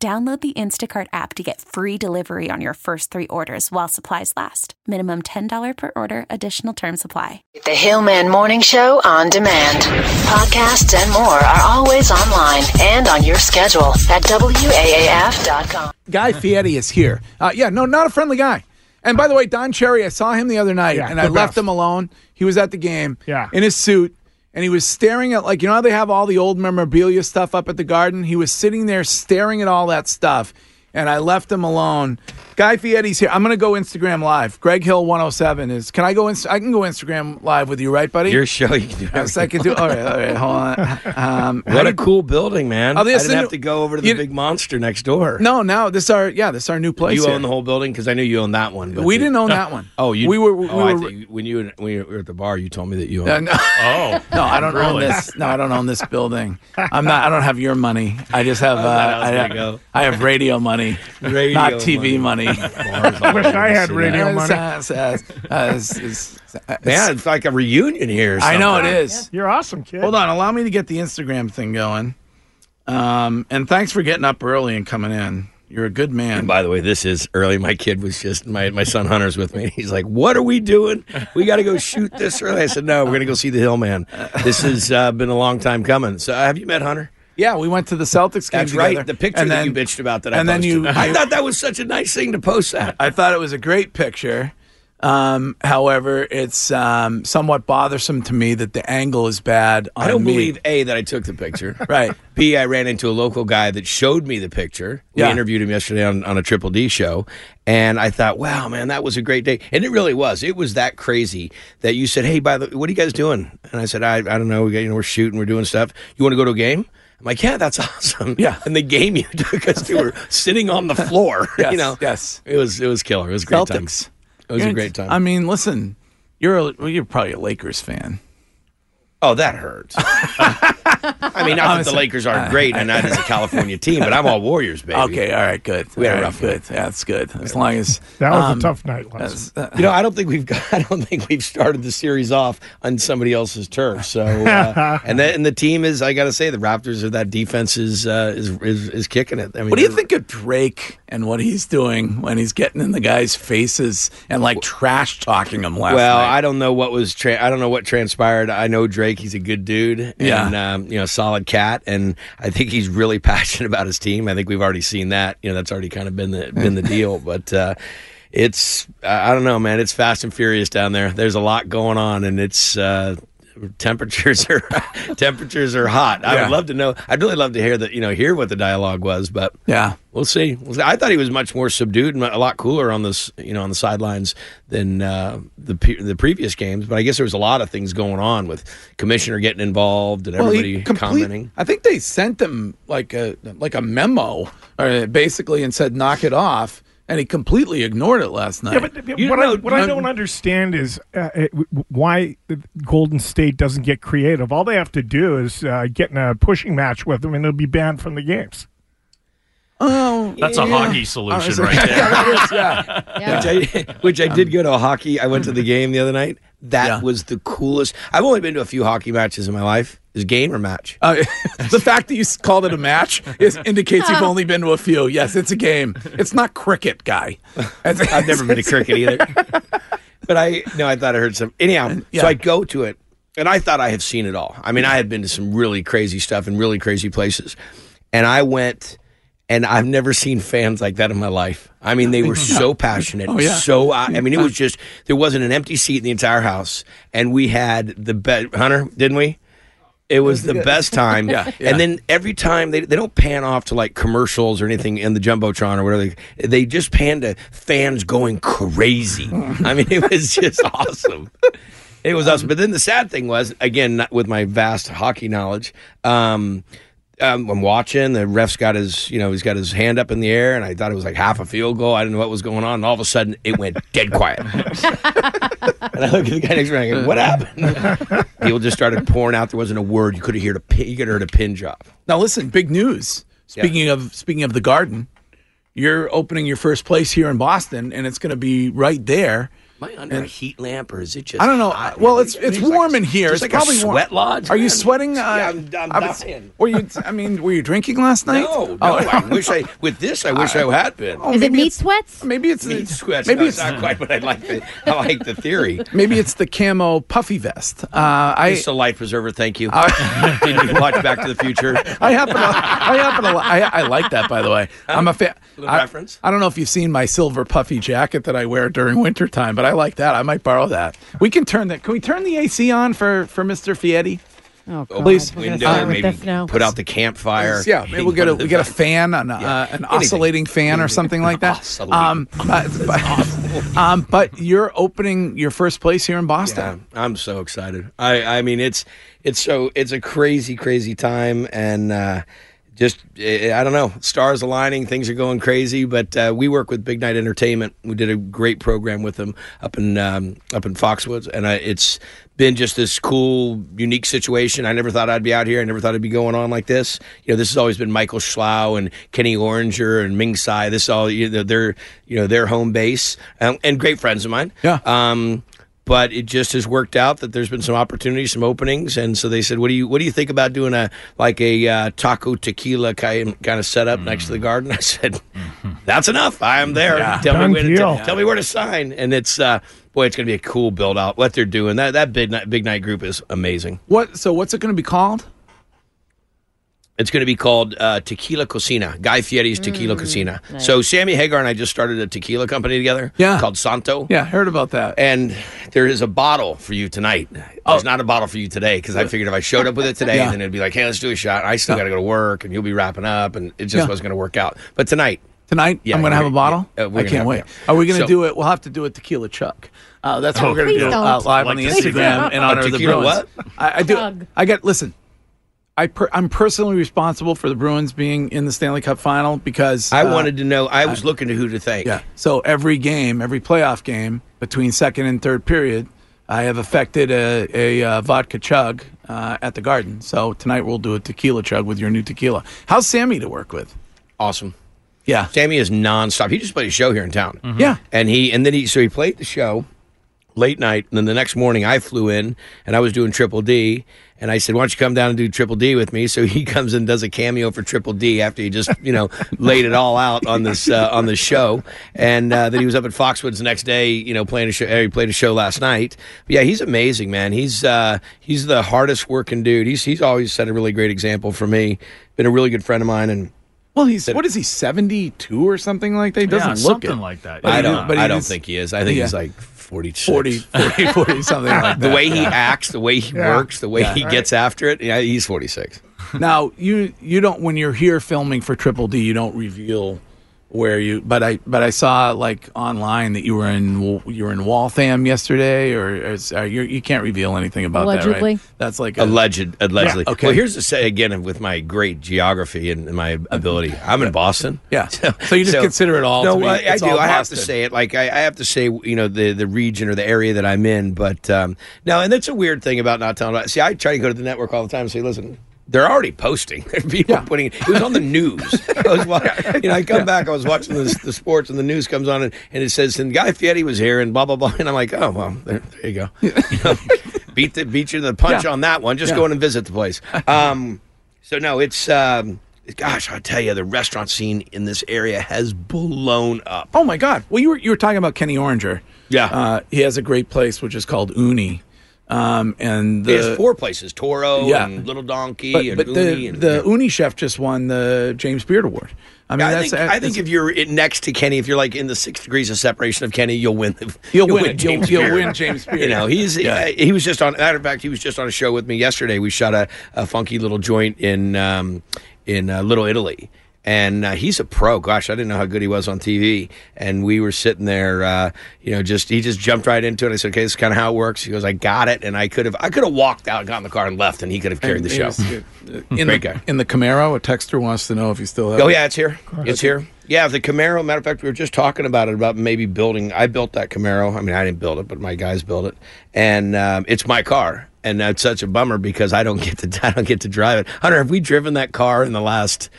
Download the Instacart app to get free delivery on your first three orders while supplies last. Minimum $10 per order, additional term supply. The Hillman Morning Show on demand. Podcasts and more are always online and on your schedule at WAAF.com. Guy Fieri is here. Uh, yeah, no, not a friendly guy. And by the way, Don Cherry, I saw him the other night Yeah, and I the left him alone. He was at the game Yeah. in his suit and he was staring at, like, you know how they have all the old memorabilia stuff up at the garden? He was sitting there staring at all that stuff and I left him alone. Guy Fieri's here. I'm going to go Instagram live. Greg Hill 107 is. Can I go? Inst- I can go Instagram live with you, right, buddy? Your show, you can do Yes, I can do. All right, all right. Hold on. Um, What a cool building, man! Oh, I this didn't have to go over to the you- big monster next door. no, no. This is our yeah. This our new place. you here. own the whole building because I knew you owned that one. but We didn't own that one. Oh, you. We were. We oh, I were. think when you when you were at the bar, you told me that you owned. Uh, no, Oh, no, I don't own this. No, I don't own this building. I'm not. I don't have your money. I just have. Uh, I I, gonna go. I have radio money, Radio not TV money. I Wish I had radio money. uh, it's- Man, like a reunion here. I know it is. You're awesome, kid. Hold on, allow me to get the Instagram thing going. Um, and thanks for getting up early and coming in. You're a good man. And by the way, this is early. My kid was just my my son Hunter's with me. He's like, "What are we doing? We got to go shoot this early." I said, "No, we're gonna go see the Hillman. This has uh, been a long time coming." So, uh, have you met Hunter? Yeah, we went to the Celtics game That's together. right. The picture and that then, you bitched about that I and then posted. you- I thought that was such a nice thing to post that. I thought it was a great picture. Um, however, it's um, somewhat bothersome to me that the angle is bad. On I don't me. believe a that I took the picture. Right. B I ran into a local guy that showed me the picture. We Yeah. interviewed him yesterday on, on a Triple D show, and I thought, wow, man, that was a great day, and it really was. It was that crazy that you said, hey, by the what are you guys doing? And I said, I, I don't know. We got, you know we're shooting, we're doing stuff. You want to go to a game? I'm like, yeah, that's awesome. Yeah. And the game you took us to were sitting on the floor. Yes, you know. yes. It was it was killer. It was a great time. It was a You're- great time. I mean, listen, you're a, well, you're probably a Lakers fan. Oh, that hurts. I mean, not that the Lakers aren't great, and that is a California team, but I'm all Warriors, baby. Okay, all right, good. We had a rough good. Yeah, that's good. As long as that was um, a tough night last. that's- uh, You know, I don't think we've got, I don't think we've started the series off on somebody else's turf. So, uh, and then and the team is, I got to say, the Raptors are that defense is, uh, is is is kicking it. I mean, what do you think of Drake and what he's doing when he's getting in the guys' faces and like trash talking them last Well, night? I don't know what was. Tra- I don't know what transpired. I know Drake. He's a good dude. And, Yeah. um, you know, solid cat, and I think he's really passionate about his team. I think we've already seen that. You know, that's already kind of been the been the deal. But uh, it's I I don't know, man. It's fast and furious down there. There's a lot going on, and it's. Uh, Temperatures are temperatures are hot. I Yeah. would love to know. I'd really love to hear that. You know, hear what the dialogue was. But yeah. We'll see. We'll see. I thought he was much more subdued and a lot cooler on this, you know, on the sidelines than uh, the the previous games. But I guess there was a lot of things going on with commissioner getting involved and Well, everybody complete- commenting. I think they sent him like a like a memo, or basically, and said knock it off, and he completely ignored it last night. Yeah, but You what, know, I, what I don't understand is uh, it, why Golden State doesn't get creative. All they have to do is uh, get in a pushing match with them, and they'll be banned from the games. Oh, that's a hockey solution right there. yeah, that is, yeah. Which I, which I did go to a hockey. I went to the game the other night. That Yeah. was the coolest. I've only been to a few hockey matches in my life. Is game or match? Uh, the fact that you called it a match is indicates you've only been to a few. Yes, it's a game. It's not cricket, guy. It's- I've never been to cricket either. But I no, I thought I heard some. Anyhow, Yeah. so I go to it, and I thought I have seen it all. I mean, I had been to some really crazy stuff in really crazy places, and I went, and I've never seen fans like that in my life. I mean, they were so passionate, Oh, yeah. so. I I mean, it was just there wasn't an empty seat in the entire house, and we had the best. Hunter, didn't we? It was the best time. Yeah, yeah. And then every time they, they don't pan off to like commercials or anything in the Jumbotron or whatever. They, they just pan to fans going crazy. I mean, it was just awesome. It was awesome. But then the sad thing was, again, with my vast hockey knowledge, um, um, I'm watching. The ref's got his, you know, he's got his hand up in the air, and I thought it was like half a field goal. I didn't know what was going on. And all of a sudden, it went dead quiet. and I look at the guy next to me. and I go, "What happened?" People just started pouring out. There wasn't a word. You could have heard a pin, you could have heard a pin drop. Now listen, big news. Speaking of speaking of the Garden, you're opening your first place here in Boston, and it's going to be right there. Am I under a heat lamp, or is it just? I don't know. hot? Well, it's it's like- warm in here. It's like a probably warm. sweat lodge. Are you sweating? Uh, Yeah, I'm, I'm I was- dying. Were you? I mean, were you drinking last night? No, no. Oh, I wish I with this. I wish I had been. oh, Is it maybe meat it's- sweats? Maybe it's Meat the sweats. Maybe no, it's it's not quite, but I like the I like the theory. maybe it's the camo puffy vest. Uh, I It's a life preserver. Thank you. Did you watch Back to the Future? I happen to I happen to I, I like that by the way. I'm a fan. I, reference? I don't know if you've seen my silver puffy jacket that I wear during wintertime, but I like that. I might borrow that. We can turn that. Can we turn the AC on for for Mr. Fieri? Oh, God. Please. We're gonna Window, with maybe this now. put out the campfire. Yeah, maybe we'll get a we get a fan, an, uh, an oscillating fan or something like that. Oscillating. Um, but, but, um, but you're opening your first place here in Boston. Yeah, I'm so excited. I I mean it's it's so it's a crazy crazy time and uh just eh, I don't know, stars aligning, things are going crazy. But uh, we work with Big Night Entertainment. We did a great program with them up in um, up in Foxwoods, and I, it's been just this cool, unique situation. I never thought I'd be out here. I never thought it'd be going on like this. You know, this has always been Michael Schlow and Kenny Oringer and Ming Tsai. This is all you know, their you know their home base um, and great friends of mine. Yeah. Um, but it just has worked out that there's been some opportunities, some openings, and so they said, "What do you What do you think about doing a like a uh, taco tequila kind kind of setup next to the garden?" I said, "That's enough. I am there. Tell Done me where to, deal. tell, tell me where to sign." And it's uh, boy, it's going to be a cool build out. What they're doing that that big night, big night group is amazing. What? So what's it going to be called? It's going to be called uh, Tequila Cocina, Guy Fieri's Tequila Cocina. So Sammy Hagar and I just started a tequila company together. Yeah. called Santo. Yeah, heard about that. And there is a bottle for you tonight. Oh. There's not a bottle for you today because I figured if I showed up with it today, Oh. Yeah. then it'd be like, hey, let's do a shot. I still got to go to work, and you'll be wrapping up, and it just Yeah. wasn't going to work out. But tonight, Tonight, Yeah, I'm going to have a bottle. yeah, uh, we're I can't wait. yeah. Are we going to So- do it? We'll have to do it tequila chuck. Uh, that's what we're going to do don't. uh, live on the Instagram that. in A honor of the Bruins. what? I, I do. Chug. I get. Listen, I per, I'm personally responsible for the Bruins being in the Stanley Cup final because I uh, wanted to know. I was looking to who to thank. Yeah. So every game, every playoff game between second and third period, I have affected a, a uh, vodka chug uh, at the Garden. So tonight we'll do a tequila chug with your new tequila. How's Sammy to work with? Awesome. Yeah. Sammy is nonstop. He just played a show here in town. Yeah. and he and then he so he played the show late night and then the next morning I flew in and I was doing Triple D and I said why don't you come down and do Triple D with me so he comes and does a cameo for Triple D after he just you know laid it all out on this uh, on this show and uh, then he was up at Foxwoods the next day you know playing a show he played a show last night but yeah he's amazing man he's uh, he's the hardest working dude he's he's always set a really great example for me been a really good friend of mine and Well, he's what is he? Seventy two or something like that. He doesn't yeah, look something it. like that. But I don't is- but I don't is- think he is I think Yeah. he's like 46 40, 40, 40 something like that. the way he acts, the way he Yeah. works, the way he gets after it. Yeah, he's 46. now you you don't when you're here filming for Triple D, you don't reveal where you. But I but I saw like online that you were in you were in Waltham yesterday, or is, are you you can't reveal anything about that, Allegedly. right? That's like a, Alleged, allegedly. Yeah, okay. Well, here's to say again with my great geography and, and my ability. I'm in Boston. Yeah. So you just consider it all No, to be- I, I do. all I have to say it. Like I, I have to say, you know, the the region or the area that I'm in. But um, no, and that's a weird thing about not telling. See, I try to go to the network all the time and say, listen. They're already posting. People Yeah. putting it. was on the news. I was, wa- you know, I come back. I was watching the, the sports, and the news comes on, and, and it says, "And Guy Fieri was here," and blah blah blah. And I'm like, "Oh well, there, there you go." You know, beat the beat you to the punch Yeah. on that one. Just Yeah. go in and visit the place. Um, so no, it's um, gosh, I tell you, the restaurant scene in this area has blown up. Oh my God! Well, you were you were talking about Kenny Oringer. Yeah. Uh, he has a great place which is called Uni, um, and the, He has four places: Toro Yeah. and Little Donkey But, and but Uni. the and, the yeah. Uni chef just won the James Beard Award. I mean, I that's think, I think if you're next to Kenny, if you're like in the six degrees of separation of Kenny, you'll win. The, You'll win. You'll- James you'll Beard. win James Beard. You know, he's Yeah. he was just on. Matter of fact, he was just on a show with me yesterday. We shot a, a funky little joint in um, in uh, Little Italy. And uh, he's a pro. Gosh, I didn't know how good he was on TV. And we were sitting there, uh, you know, just he just jumped right into it. I said, "Okay, this is kind of how it works." He goes, "I got it," and I could have I could have walked out, got in the car, and left, and he could have carried the show. In Great the, guy. in the Camaro, a texter wants to know if you still have. Oh it. yeah, it's here. It's here. Yeah, the Camaro. Matter of fact, we were just talking about it about maybe building. I built that Camaro. I mean, I didn't build it, but my guys built it, and um, it's my car. And that's such a bummer because I don't get to I don't get to drive it. Hunter, have we driven that car in the last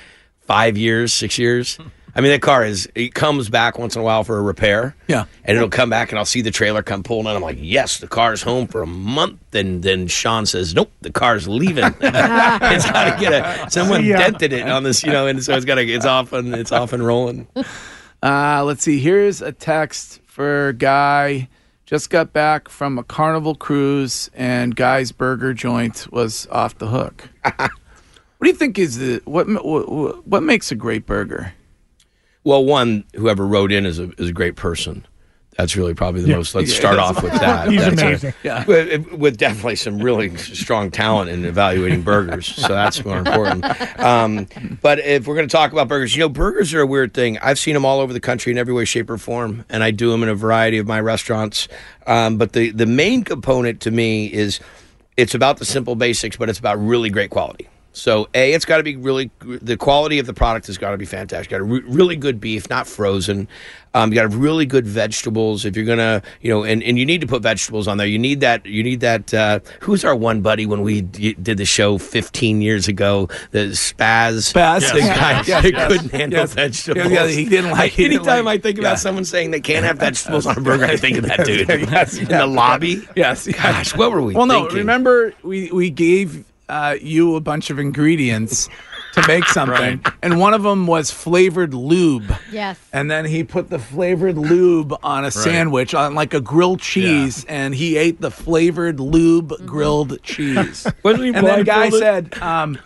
five years, six years? I mean, that car is it comes back once in a while for a repair. Yeah. and it'll come back, and I'll see the trailer come pulling in. I'm like, yes, the car's home for a month. And then Sean says, nope, the car's leaving. it's got to get a someone See ya. dented it on this, you know, and so it's got to it's off and it's off and rolling. Uh, let's see. Here's a text for Guy. Just got back from a carnival cruise, and Guy's burger joint was off the hook. What do you think is the what what, what makes a great burger? Well, one, whoever wrote in is a is a great person. That's really probably the most. Let's start off with that. He's That's a- amazing. Yeah. with, with definitely some really strong talent in evaluating burgers. So that's more important. Um, but if we're going to talk about burgers, you know, burgers are a weird thing. I've seen them all over the country in every way, shape, or form, and I do them in a variety of my restaurants. Um, but the the main component to me is it's about the simple basics, but it's about really great quality. So, A, it's got to be really, the quality of the product has got to be fantastic. Got a re- really good beef, not frozen. Um, you got to have really good vegetables. If you're going to, you know, and, and you need to put vegetables on there. You need that, you need that. Uh, who's our one buddy when we d- did the show 15 years ago? The Spaz. Spaz? The Yes. guy Yes, that yes. couldn't handle vegetables. Yeah, he didn't like- he didn't Anytime like- I think yeah. about someone saying they can't have vegetables on a burger, I think of that dude. Yes, In the lobby. Yes. yes. Gosh, what were we Well, no. Remember, we we gave uh, you a bunch of ingredients to make something, and one of them was flavored lube. Yes. And then he put the flavored lube on a sandwich on like a grilled cheese, and he ate the flavored lube grilled cheese. Wasn't he and then guy blindfolded? said, um,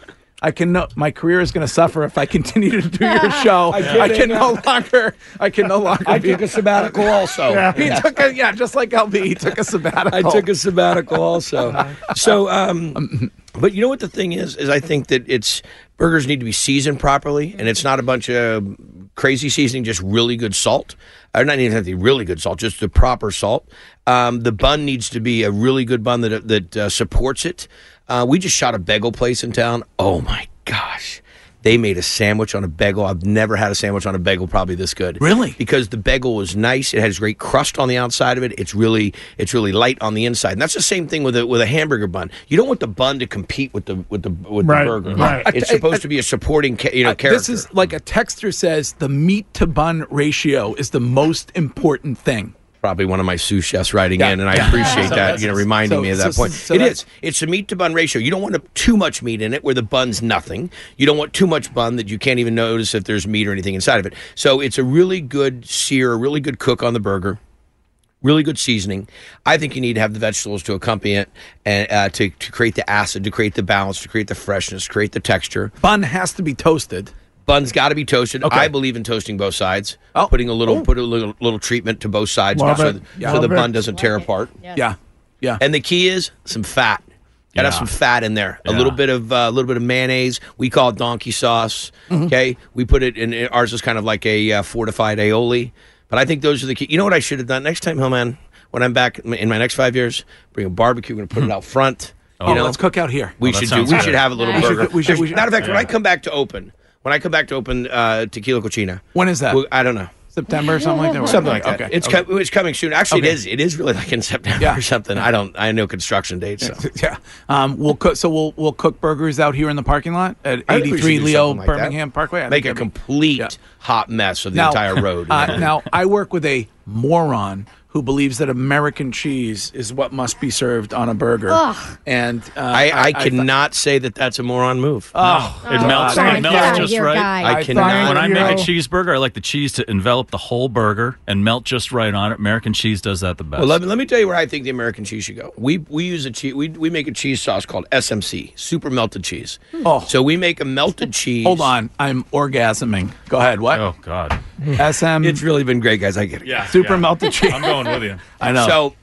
"I can no, my career is going to suffer if I continue to do your show. I, kidding. can no longer. I can no longer. I be took a sabbatical also. Yeah. He took a yeah, just like LB. He took a sabbatical. I took a sabbatical also. So, um, but you know what the thing is? Is I think that it's burgers need to be seasoned properly, and it's not a bunch of crazy seasoning, just really good salt. Or not even have to be really good salt, just the proper salt. Um, the bun needs to be a really good bun that that uh, supports it. Uh, we just shot a bagel place in town. Oh my gosh. They made a sandwich on a bagel. I've never had a sandwich on a bagel probably this good. Really? Because the bagel was nice. It has great crust on the outside of it. It's really it's really light on the inside. And that's the same thing with a with a hamburger bun. You don't want the bun to compete with the with the with Right, the burger. right. It's I- I- supposed to be a supporting ca- you know Uh, character. This is like a texter says the meat to bun ratio is the most important thing. Probably one of my sous chefs writing Yeah, in, and I yeah. appreciate So that. You know, reminding so- me of that so- point. so It that's- It's a meat to bun ratio. You don't want too much meat in it, where the bun's nothing. You don't want too much bun that you can't even notice if there's meat or anything inside of it. So it's a really good sear, a really good cook on the burger. Really good seasoning. I think you need to have the vegetables to accompany it, and uh, to to create the acid, to create the balance, to create the freshness, create the texture. Bun has to be toasted. Bun's got to be toasted. Okay. I believe in toasting both sides. Oh. Putting a little, put a little, little treatment to both sides, so, Yeah. so the bun doesn't tear apart. Yeah, yeah. yeah, And the key is some fat. Got to have some fat in there. A little bit of uh, a little bit of mayonnaise. We call it donkey sauce. Okay, we put it in. Ours is kind of like a uh, fortified aioli. But I think those are the key. You know what I should have done next time, Hillman? When I'm back in my next five years, bring a barbecue. We're gonna put it out front. oh, you know, let's cook out here. we Oh, should do. sounds We good. should have a little We should- we should- we should- Matter of fact, when I come back to open, when I come back to open uh, Tequila Cocina, When is that? well, I don't know. September or something like that. Something like that. Okay. It's okay. it's coming soon. Actually, Okay. it is. It is really like in September Yeah. or something. I don't. I know construction dates. So. Yeah. Um, we'll cook. So we'll we'll cook burgers out here in the parking lot at I think we should 83 Leo like that. Birmingham Parkway. I Make a be- complete Yeah. hot mess of the now, entire road. Uh, now I work with a moron who believes that American cheese is what must be served on a burger. And uh, I, I, thought- cannot say that that's a moron move. Oh, It melts. It melts God, just your right. guy. I I cannot. When I make a cheeseburger, I like the cheese to envelop the whole burger and melt just right on it. American cheese does that the best. Well, let me, let me tell you where I think the American cheese should go. We we use a cheese. We, we make a cheese sauce called SMC, super melted cheese. Oh. So we make a melted cheese. Hold on, I'm orgasming. Go ahead. What? oh God. SM It's really been great, guys. I get it. Yeah. super yeah. melted cheese. I'm going with you. I know. So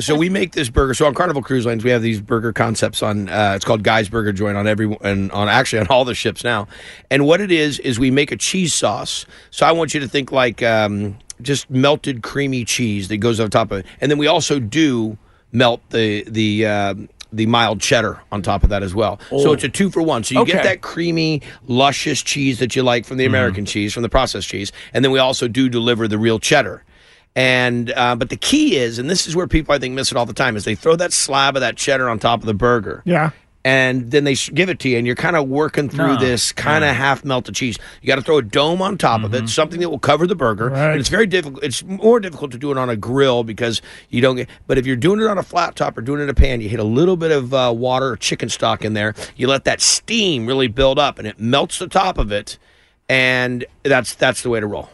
so we make this burger. So on Carnival Cruise Lines, we have these burger concepts on. Uh, it's called Guy's Burger Joint on every and on actually on all the ships now. And what it is is we make a cheese sauce. So I want you to think like um, just melted creamy cheese that goes on top of it, and then we also do melt the the. um the mild cheddar on top of that as well. So it's a two for one. So you get that creamy, luscious cheese that you like from the American cheese, from the processed cheese, and then we also do deliver the real cheddar. And uh, but the key is, and this is where people I think miss it all the time, is they throw that slab of that cheddar on top of the burger, Yeah. and then they give it to you, and you're kind of working through No, this kind of half melted cheese. You got to throw a dome on top of it, something that will cover the burger. Right. And it's very difficult. It's more difficult to do it on a grill because you don't get. But if you're doing it on a flat top or doing it in a pan, you hit a little bit of uh, water or chicken stock in there. You let that steam really build up, and it melts the top of it, and that's that's the way to roll.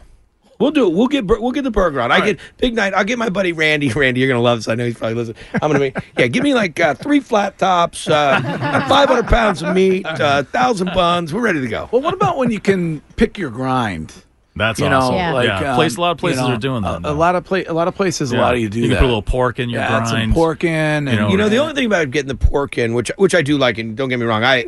We'll do it. We'll get we'll get the burger on. I get big night. I'll get my buddy Randy. Randy, you're gonna love this. I know he's probably listening. I'm gonna be yeah. Give me like uh, three flat tops, uh, 500 pounds of meat, uh, thousand buns. We're ready to go. Well, what about when you can pick your grind? That's You know. Yeah. like yeah. um, Place, a lot of places you know, are doing that. A, a lot of pla- a lot of places Yeah. allow you to do You that. can put a little pork in your yeah, add some pork in, and You know, You know, the only thing about getting the pork in, which which I do like, and don't get me wrong, I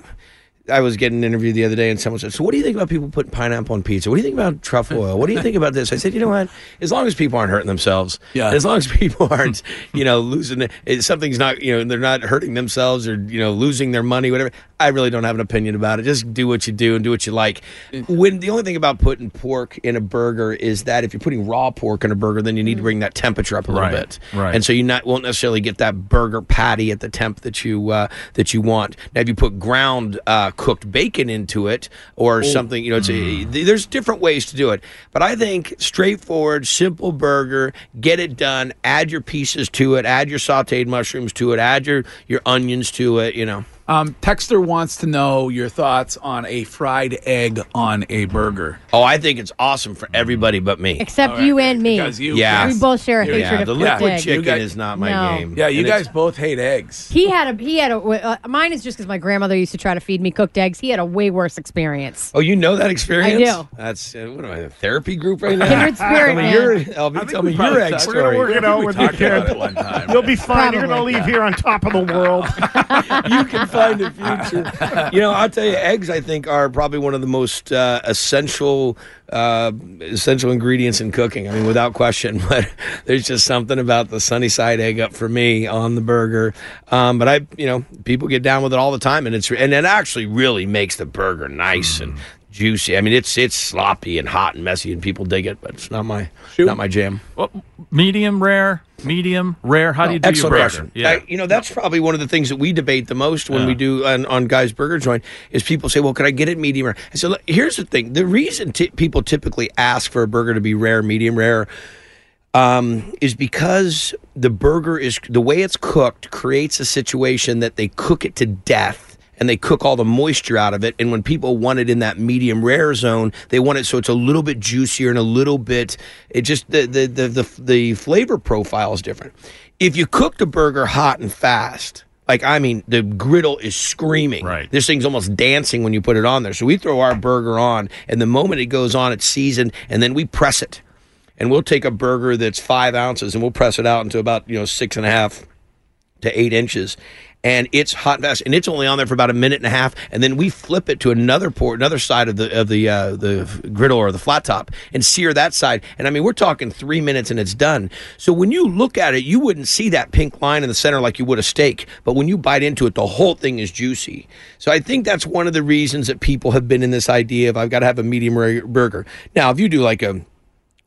I was getting an interview the other day, and someone said, "So, what do you think about people putting pineapple on pizza? What do you think about truffle oil? What do you think about this?" I said, "You know what? As long as people aren't hurting themselves, Yeah. as long as people aren't, you know, losing something's not, you know, they're not hurting themselves or you know losing their money, whatever. I really don't have an opinion about it. Just do what you do and do what you like. When the only thing about putting pork in a burger is that if you're putting raw pork in a burger, then you need to bring that temperature up a little Right, bit, right. And so you not won't necessarily get that burger patty at the temp that you uh, that you want. Now, if you put ground uh, cooked bacon into it or oh. something, you know, it's a, mm. there's different ways to do it. But I think straightforward, simple burger, get it done. Add your pieces to it. Add your sautéed mushrooms to it. Add your your onions to it. You know. Um, Texter wants to know your thoughts on a fried egg on a burger. Oh, I think it's awesome for everybody but me. Except you and me. Because you, Yeah. We both share a Yeah, hatred Yeah, the liquid cooked egg. chicken guys- is not my No. game. yeah, you And guys both hate eggs. He had a he had a uh, mine is just because my grandmother used to try to feed me cooked eggs. He had a way worse experience. Oh, you know that experience? I do. That's uh, what am I, a therapy group right now? Kindred spirit, Tell me man. your, Elvie, tell me your egg story. We're gonna work it out with your talked kid. one time. You'll be fine. You're gonna leave here on top of the world. you can find a future. you know, I'll tell you, eggs I think are probably one of the most uh, essential uh, essential ingredients in cooking. I mean, without question. But there's just something about the sunny side egg up for me on the burger. Um, but I, you know, people get down with it all the time, and it's and it actually really makes the burger nice and juicy. I mean, it's it's sloppy and hot and messy, and people dig it, but it's not my not my jam. Well, medium rare, medium rare. How do you do Excellent your burger? question. Yeah. I- you know, that's probably one of the things that we debate the most when Yeah. we do on, on Guy's Burger Joint is people say, well, could I get it medium rare? I said, look, here's the thing. The reason t- people typically ask for a burger to be rare, medium rare, um, is because the burger is the way it's cooked creates a situation that they cook it to death and they cook all the moisture out of it. And when people want it in that medium rare zone, they want it so it's a little bit juicier and a little bit. It just the the the the, the flavor profile is different. If you cook the burger hot and fast. Like I mean, the griddle is screaming. Right. This thing's almost dancing when you put it on there. So we throw our burger on, and the moment it goes on, it's seasoned, and then we press it and we'll take a burger that's five ounces and we'll press it out into about you know six and a half to eight inches and it's hot and fast and it's only on there for about a minute and a half and then we flip it to another port another side of the of the uh, the griddle or the flat top and sear that side. And i mean we're talking three minutes and it's done. So when you look at it you wouldn't see that pink line in the center like you would a steak but when you bite into it the whole thing is juicy. So i think that's one of the reasons that people have been in this idea of i've got to have a medium rare burger. Now if you do like a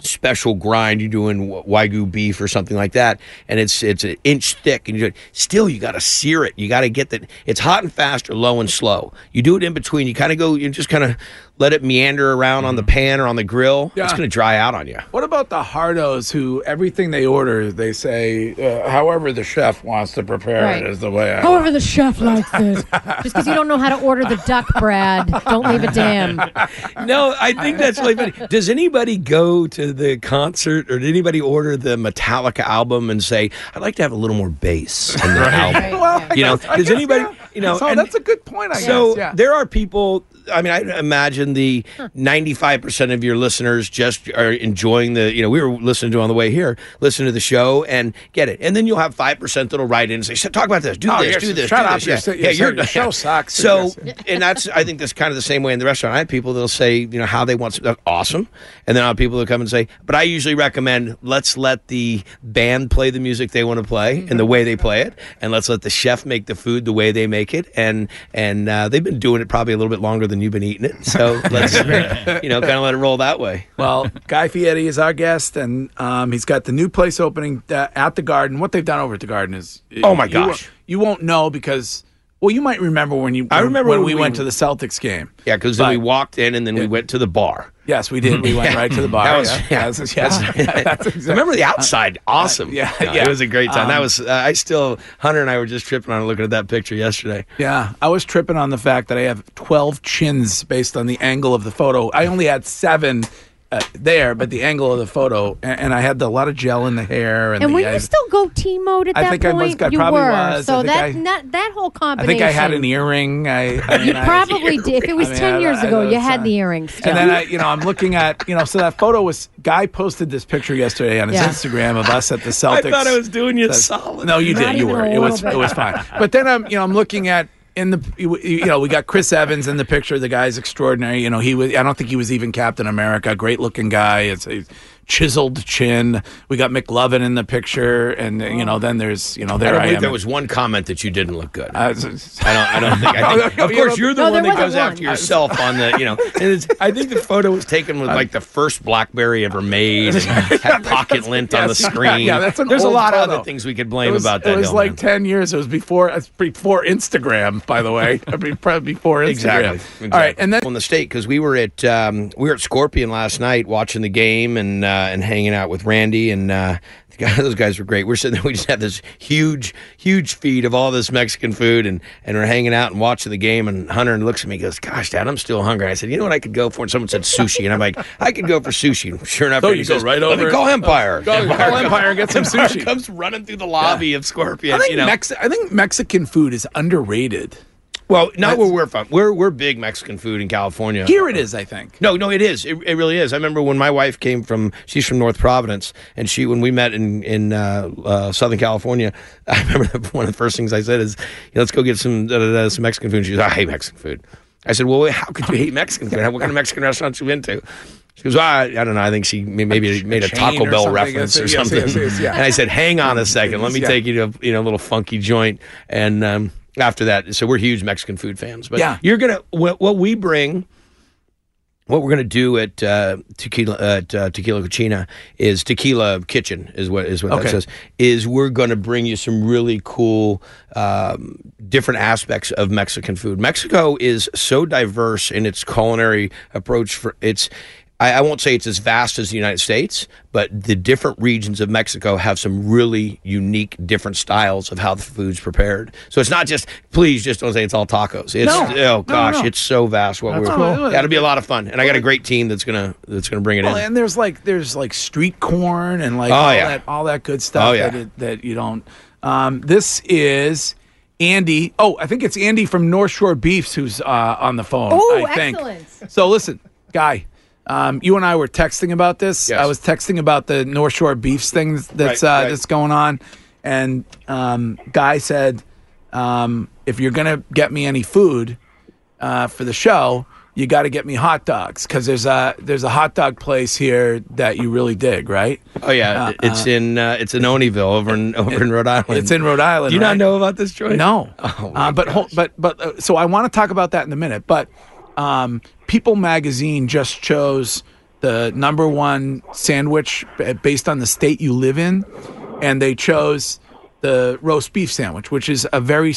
special grind you're doing wagyu beef or something like that and it's it's an inch thick and you still you got to sear it. You got to get that it's hot and fast or low and slow. You do it in between you kind of go you just kind of let it meander around on the pan or on the grill yeah. it's going to dry out on you What about the hardos who everything they order, they say, uh, however the chef wants to prepare Right. it is the way I However, the chef likes it. Just because you don't know how to order the duck, Brad, don't leave a damn. no i think that's really funny does anybody go to the concert or did anybody order the metallica album and say i'd like to have a little more bass in the album Well, I You know, guess- does guess, anybody- yeah. you know, so and- that's a good point. I so guess. Yeah. there are people I mean, I imagine the ninety-five percent of your listeners just are enjoying the. You know, we were listening to on the way here, listen to the show and get it, and then you'll have five percent that'll write in and say, "So "Talk about this, do Oh, this, do this, shut do up, this." you're Yeah, you're so- your show sucks. So, and that's I think that's kind of the same way in the restaurant. I have people that'll say, you know, how they want. That's awesome, and then I have people that come and say, but I usually recommend let's let the band play the music they want to play and the way they play it, and let's let the chef make the food the way they make it, and and uh, they've been doing it probably a little bit longer than you've been eating it, so let's you know kind of let it roll that way. Well, Guy Fieri is our guest, and um, he's got the new place opening uh, at the Garden. What they've done over at the Garden is Oh, my you gosh. won't- you won't know because well, you might remember when you I remember when when we, we- went to the Celtics game. Yeah, because then we walked in and then we went to the bar. Yes, we did. We went right to the bar. That was- yeah, yeah. That's, yeah, that's exactly- Remember the outside? Awesome. yeah, No, yeah. It was a great time. that Um, was. Uh, I still. Hunter and I were just tripping on looking at that picture yesterday. Yeah, I was tripping on the fact that I have 12 chins based on the angle of the photo. I only had seven uh, there, but the angle of the photo, and, and I had the, a lot of gel in the hair. And, And the, were you I, still goatee mode at I that think I point? was- I you probably were. was. So I that, I- that that whole I think I had an earring. I, I mean, You I- probably did. If it was I mean, ten I- years I- ago, you had uh, the earrings. Still. And then I, you know, I'm looking at, you know, so that photo was guy posted this picture yesterday on his Yeah. Instagram of us at the Celtics. I thought I was doing you a solid. No, you Not did. You were. It was. little It was fine. But then I'm, you know, I'm looking at in the, you know, we got Chris Evans in the picture. The guy's extraordinary. You know, he was. I don't think he was even Captain America. Great looking guy. It's a chiseled chin. We got McLovin in the picture, and you know, then there's, you know, I there don't I, believe am. there was one comment that you didn't look good. I, I don't. I don't think. I think of course, you're the No, one that goes wasn't after yourself on the. You know, and it's, I think the photo was taken with like the first BlackBerry ever made, and had pocket lint on the Yes, yeah, screen. yeah, that's an There's a old lot of other things we could blame was, about that. it was hill, like man. ten years. It was before it's before Instagram, by the way. I mean, probably before Instagram. Exactly. exactly. All right, and then on the state because we were at um, we were at Scorpion last night watching the game and uh, and hanging out with Randy and uh, the guy, those guys were great. We're sitting there, we just had this huge huge feed of all this Mexican food and and we're hanging out and watching the game and Hunter looks at me and goes, "Gosh, Dad, I'm still hungry." I said, "You know what I could go for?" And someone said sushi, and I'm like, "I could go for sushi." And sure enough, So Randy you go says, right Let over- me call Empire. Go- call Empire and get some Empire sushi. Comes running through the lobby of Scorpion. I think you know, Mex- I think Mexican food is underrated. Well, not That's- where we're from. We're we're big Mexican food in California. Here it is, I think. No, no, it is. It, it really is. I remember when my wife came from. She's from North Providence, and she when we met in in uh, uh, Southern California. I remember one of the first things I said is, "Let's go get some some Mexican food." She goes, "I hate Mexican food." I said, "Well, how could you hate Mexican food? What kind of Mexican restaurants you been to?" She goes, well, I, I don't know. I think she may- maybe made a Taco Bell reference Yes, or yes, something. yes, yes, yeah. And I said, "Hang on a second. Let me Yeah. take you to a, you know a little funky joint." And um, after that, so we're huge Mexican food fans. But Yeah. you're gonna what, what we bring what we're going to do at uh, tequila at uh, tequila Cocina is tequila kitchen is what is what Okay. that says is we're going to bring you some really cool um, different aspects of Mexican food. Mexico is so diverse in its culinary approach for its. I, I won't say it's as vast as the United States, but the different regions of Mexico have some really unique, different styles of how the food's prepared. So it's not just, please, just don't say it's all tacos. It's No. No, oh gosh, no. it's so vast. What That's we're cool. that'll be a lot of fun, and I got a great team that's gonna that's gonna bring it Well, in. and there's like there's like street corn and like Oh, all yeah. that all that good stuff Oh, yeah. that it, that you don't. Um, this is Andy. Oh, I think it's Andy from North Shore Beefs who's uh, on the phone. Oh, I excellent. So listen, guy. Um, you and I were texting about this. Yes. I was texting about the North Shore Beefs thing that's Right, uh, right. that's going on, and um, guy said, um, if you're gonna get me any food uh, for the show, you got to get me hot dogs because there's a there's a hot dog place here that you really dig, right? oh yeah, it's in uh, it's in Olneyville over in over in Rhode Island. It's in Rhode Island. Do you right? not know about this joint? No. Oh, my uh, but hold, but but uh, so I want to talk about that in a minute. But um, People Magazine just chose the number one sandwich based on the state you live in, and they chose the roast beef sandwich, which is a very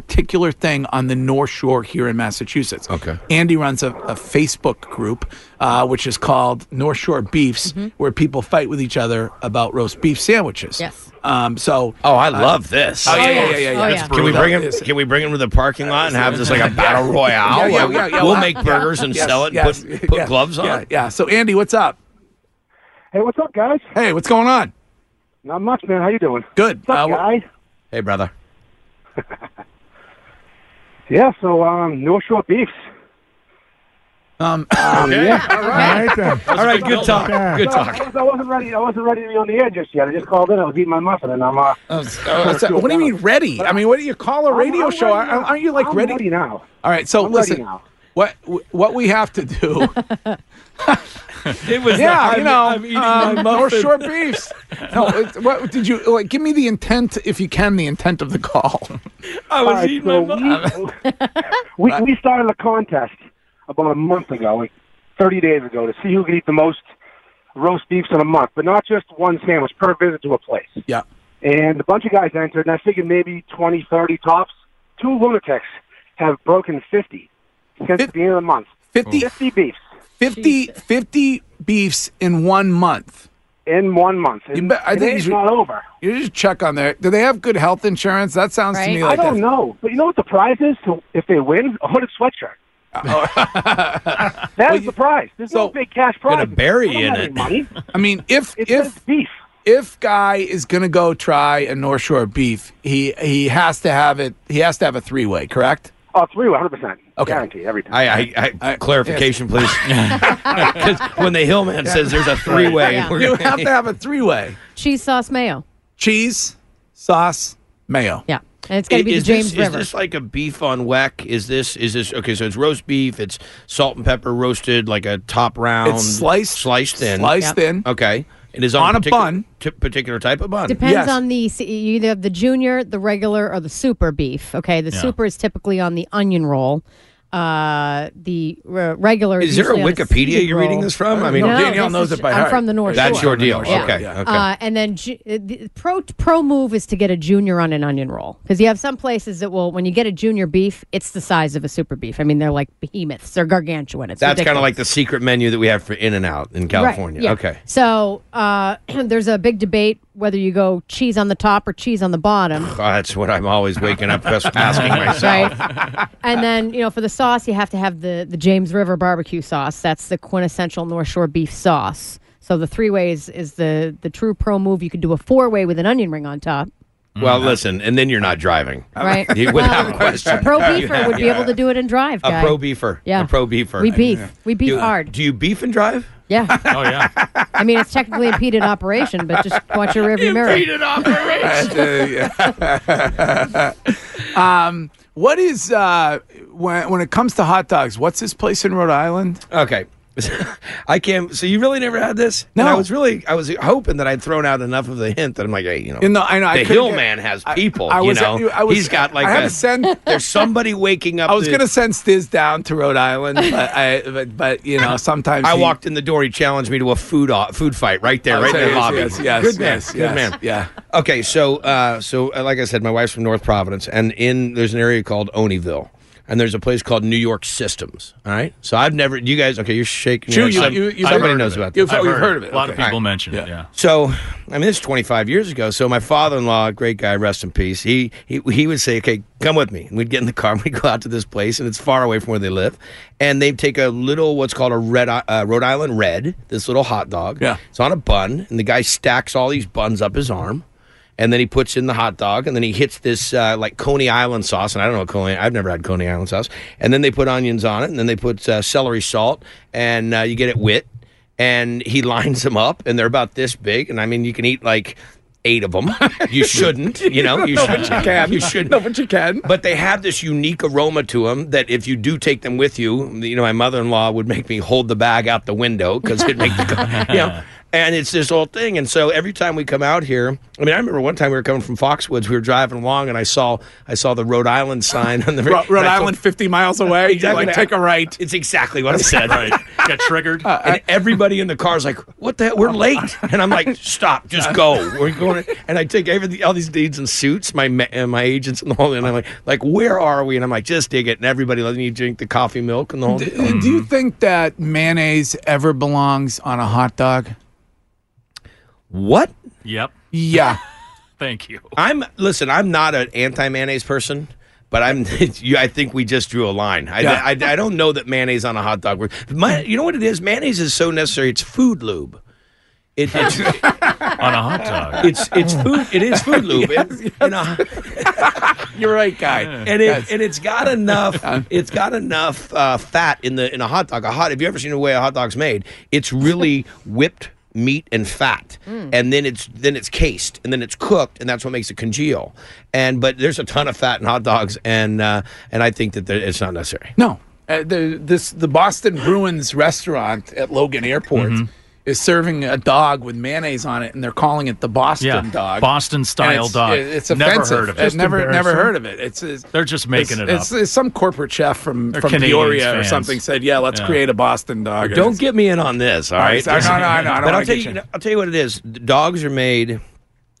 particular thing on the North Shore here in Massachusetts. Okay. Andy runs a, a Facebook group, uh, which is called North Shore Beefs, where people fight with each other about roast beef sandwiches. Yes. Um, so. Oh, I love this. Oh, yeah, yeah, yeah. yeah, yeah. Oh, yeah. Can we bring him? Can we bring him to the parking lot and have this like a battle royale? Yeah, yeah, yeah, yeah. We'll Well, make burgers and Yes, sell it. yes, and put put yeah, gloves on. Yeah, yeah. So Andy, what's up? Hey, what's up, guys? Hey, what's going on? Not much, man. How you doing? Good. What's up, Uh, guys? Hey, brother. Yeah, so um, North Shore Beefs. Um, yeah. All right then. All right, good talk. Yeah. Good No, I talk. wasn't- I wasn't ready. I wasn't ready to be on the air just yet. I just called in. I was eating my muffin, and I'm. Uh, oh, so- what do you mean ready? I mean, what do you call a radio I'm- I'm show? Aren't you like I'm ready? ready now. All right, so I'm ready listen. now. What what we have to do? It was yeah, you know, I'm eating uh, my North muffin. Shore beefs. No, it, what did you like? Give me the intent, if you can, the intent of the call. I was right, eating so my muffin. we, we we started a contest about a month ago, like 30 days ago, to see who could eat the most roast beefs in a month, but not just one sandwich per visit to a place. Yeah. And a bunch of guys entered, and I figured maybe 20, 30 tops. Two lunatics have broken 50 since Fif- the beginning of the month. 50, 50 beefs 50, 50 beefs in one month. in one month. And You bet- I think today's you should- not over. You just check on there. Do they have good health insurance? That sounds to Right. me I don't a- know, but you know what the prize is to, if they win? A hooded sweatshirt. Oh. That is the prize. There's so- no big cash prize. a berry I don't in it. Money. I mean, if It if beef. if guy is gonna go try a North Shore beef, he he has to have it. He has to have a three way, correct? Oh, three, 100%. Okay. Guaranteed, every time. I, I, I, I- clarification, please. Because when the Hillman says there's a three-way, Yeah. You have to have a three way: Cheese sauce mayo. cheese, sauce, mayo. Yeah. And it's going to be the is James this, River. Is this like a beef on weck? Is this is this okay? So it's roast beef. It's salt and pepper roasted, like a top round. It's sliced, sliced thin. sliced Yep. thin. Okay. It is on, On a particular- bun. t- particular type of bun. Depends Yes. on the you either have the junior, the regular, or the super beef. Okay, the Yeah. super is typically on the onion roll. Uh, the uh, regular Is there a Wikipedia seated you're reading this from? I mean, No, No, Danielle this knows is- it by I'm heart. from the North that's Shore. your deal. Yeah. Okay. Yeah. Okay. Uh, and then ju- uh, the pro pro move is to get a junior on an onion roll because you have some places that will when you get a junior beef, it's the size of a super beef. I mean, they're like behemoths. They're gargantuan. It's That's kind of like the secret menu that we have for In and Out in California. Right, yeah. Okay. So uh, there's a big debate whether you go cheese on the top or cheese on the bottom. That's what I'm always waking up just asking myself. right? and then you know, for the sauce, you have to have the the James River barbecue sauce. That's the quintessential North Shore beef sauce. So the three ways is the the true pro move. You could do a four way with an onion ring on top, mm-hmm. Well, listen, and then you're not driving. right? You- Without Well, question. A pro beefer would be able to do it and drive. A pro beefer. Yeah. A pro beefer. We beef. We beef Do, hard. do you beef and drive? Yeah. Oh yeah. I mean, it's technically impeded operation, but just watch your rearview mirror. Impeded operation. um, what is uh, when when it comes to hot dogs? What's this place in Rhode Island? Okay. I can't. So you really never had this? No. And I was really, I was hoping that I'd thrown out enough of the hint that I'm like, hey, you know, In the- I know, the couldn't Hill get- Man has I- people. I you was- know, I was- he's got like I had a. to send- there's somebody waking up. I was gonna send Stiz down to Rhode Island, but, I, but, but you know sometimes I he- walked in the door. He challenged me to a food off, food fight right there, right in the lobby. Yes, yes, good man, yes, good man. Yeah. Okay, so uh, so uh, like I said, my wife's from North Providence, and in there's an area called Olneyville, and there's a place called New York Systems. All right, so I've never. You guys, okay? You're shaking. Sure, you- head. you- you've Somebody knows about this. You've- I've you've heard of it. A lot of people All right. mention it. Yeah. So, I mean, this is 25 years ago. So, my father-in-law, great guy, rest in peace. He he he would say, "Okay, come with me." And we'd get in the car and we'd go out to this place, and it's far away from where they live. And they'd take a little, what's called a red uh, Rhode Island Red, this little hot dog. Yeah. it's on a bun, and the guy stacks all these buns up his arm. And then he puts in the hot dog, and then he hits this uh, like Coney Island sauce. And I don't know Coney. I've never had Coney Island sauce. And then they put onions on it, and then they put uh, celery salt, and uh, you get it wit and he lines them up, and they're about this big. And I mean, you can eat like eight of them. You shouldn't, you know. You, should, you can. You should. No, but you can. But they have this unique aroma to them that if you do take them with you, you know, my mother-in-law would make me hold the bag out the window because it'd make the, you know. And it's this whole thing. And so every time we come out here, I mean, I remember one time we were coming from Foxwoods, we were driving along, and I saw I saw the Rhode Island sign on the Ro- Rhode and told- Island, fifty miles away. Exactly. Like, take a right. It's exactly what I said. Right. Get triggered. And everybody in the car is like, "What the? hell? We're late!" And I'm like, "Stop! Just go. We're going." And I take everything, all these dudes in suits, my ma- uh, my agents and the whole. And I'm like, "Like, where are we?" And I'm like, "Just dig it." And everybody letting you drink the coffee milk and the whole. Do, deal. do you think that mayonnaise ever belongs on a hot dog? What? Yep. Yeah. Thank you. I'm listen. I'm not an anti mayonnaise person. But I'm, you, I think we just drew a line. I, Yeah. I, I don't know that mayonnaise on a hot dog. works. My, you know what it is? Mayonnaise is so necessary. It's food lube. It, it's on a hot dog. it's it's food. It is food lube. It- you know, You're right, guy. and it and it's got enough. It's got enough uh, fat in the in a hot dog. A hot. Have you ever seen the way a hot dog's made? It's really whipped meat and fat, and then it's then it's cased, and then it's cooked, and that's what makes it congeal. And but there's a ton of fat in hot dogs, and uh, and I think that there, it's not necessary. No, uh, the this the Boston Bruins restaurant at Logan Airport is serving a dog with mayonnaise on it, and they're calling it the Boston Yeah, dog, Boston style it's- dog. it- It's Never heard of it. Just never never heard of it. It's, it's They're just making it's, it up. it's, it's some corporate chef from They're from Canadians Peoria or something said, "Yeah, let's Yeah. create a Boston dog." Don't get me in on this, all All right? right, I know, I know, I know. I don't but wanna I'll tell you, you- I'll tell you what it is. Dogs are made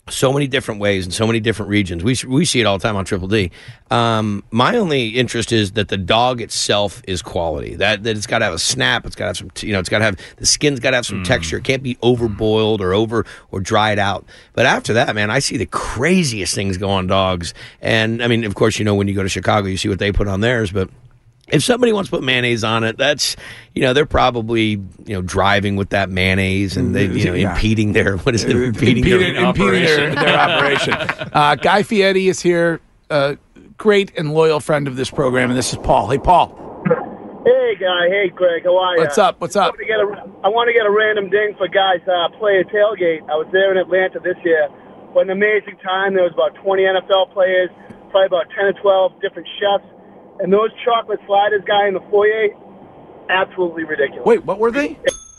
so many different ways in so many different regions. We we see it all the time on Triple D. Um, my only interest is that the dog itself is quality. That that it's got to have a snap. It's got to have some. You know, it's got to have the skin's got to have some texture. It can't be overboiled or over or dried out. But after that, man, I see the craziest things go on dogs. And I mean, of course, you know when you go to Chicago, you see what they put on theirs, but if somebody wants to put mayonnaise on it, that's you know they're probably you know driving with that mayonnaise and they you know Yeah. impeding their what is it impeding, impeding, their impeding their, their operation. Uh, Guy Fieri is here, uh, great and loyal friend of this program, and this is Paul. Hey, Paul, Hey, guy. Hey, Greg. How are you? what's up? What's I up? want to get a, I want to get a random ding for guys uh, play a tailgate. I was there in Atlanta this year. What an amazing time. There was about 20 NFL players, probably about 10 or 12 different chefs. And those chocolate sliders guy in the foyer, absolutely ridiculous. Wait, what were they?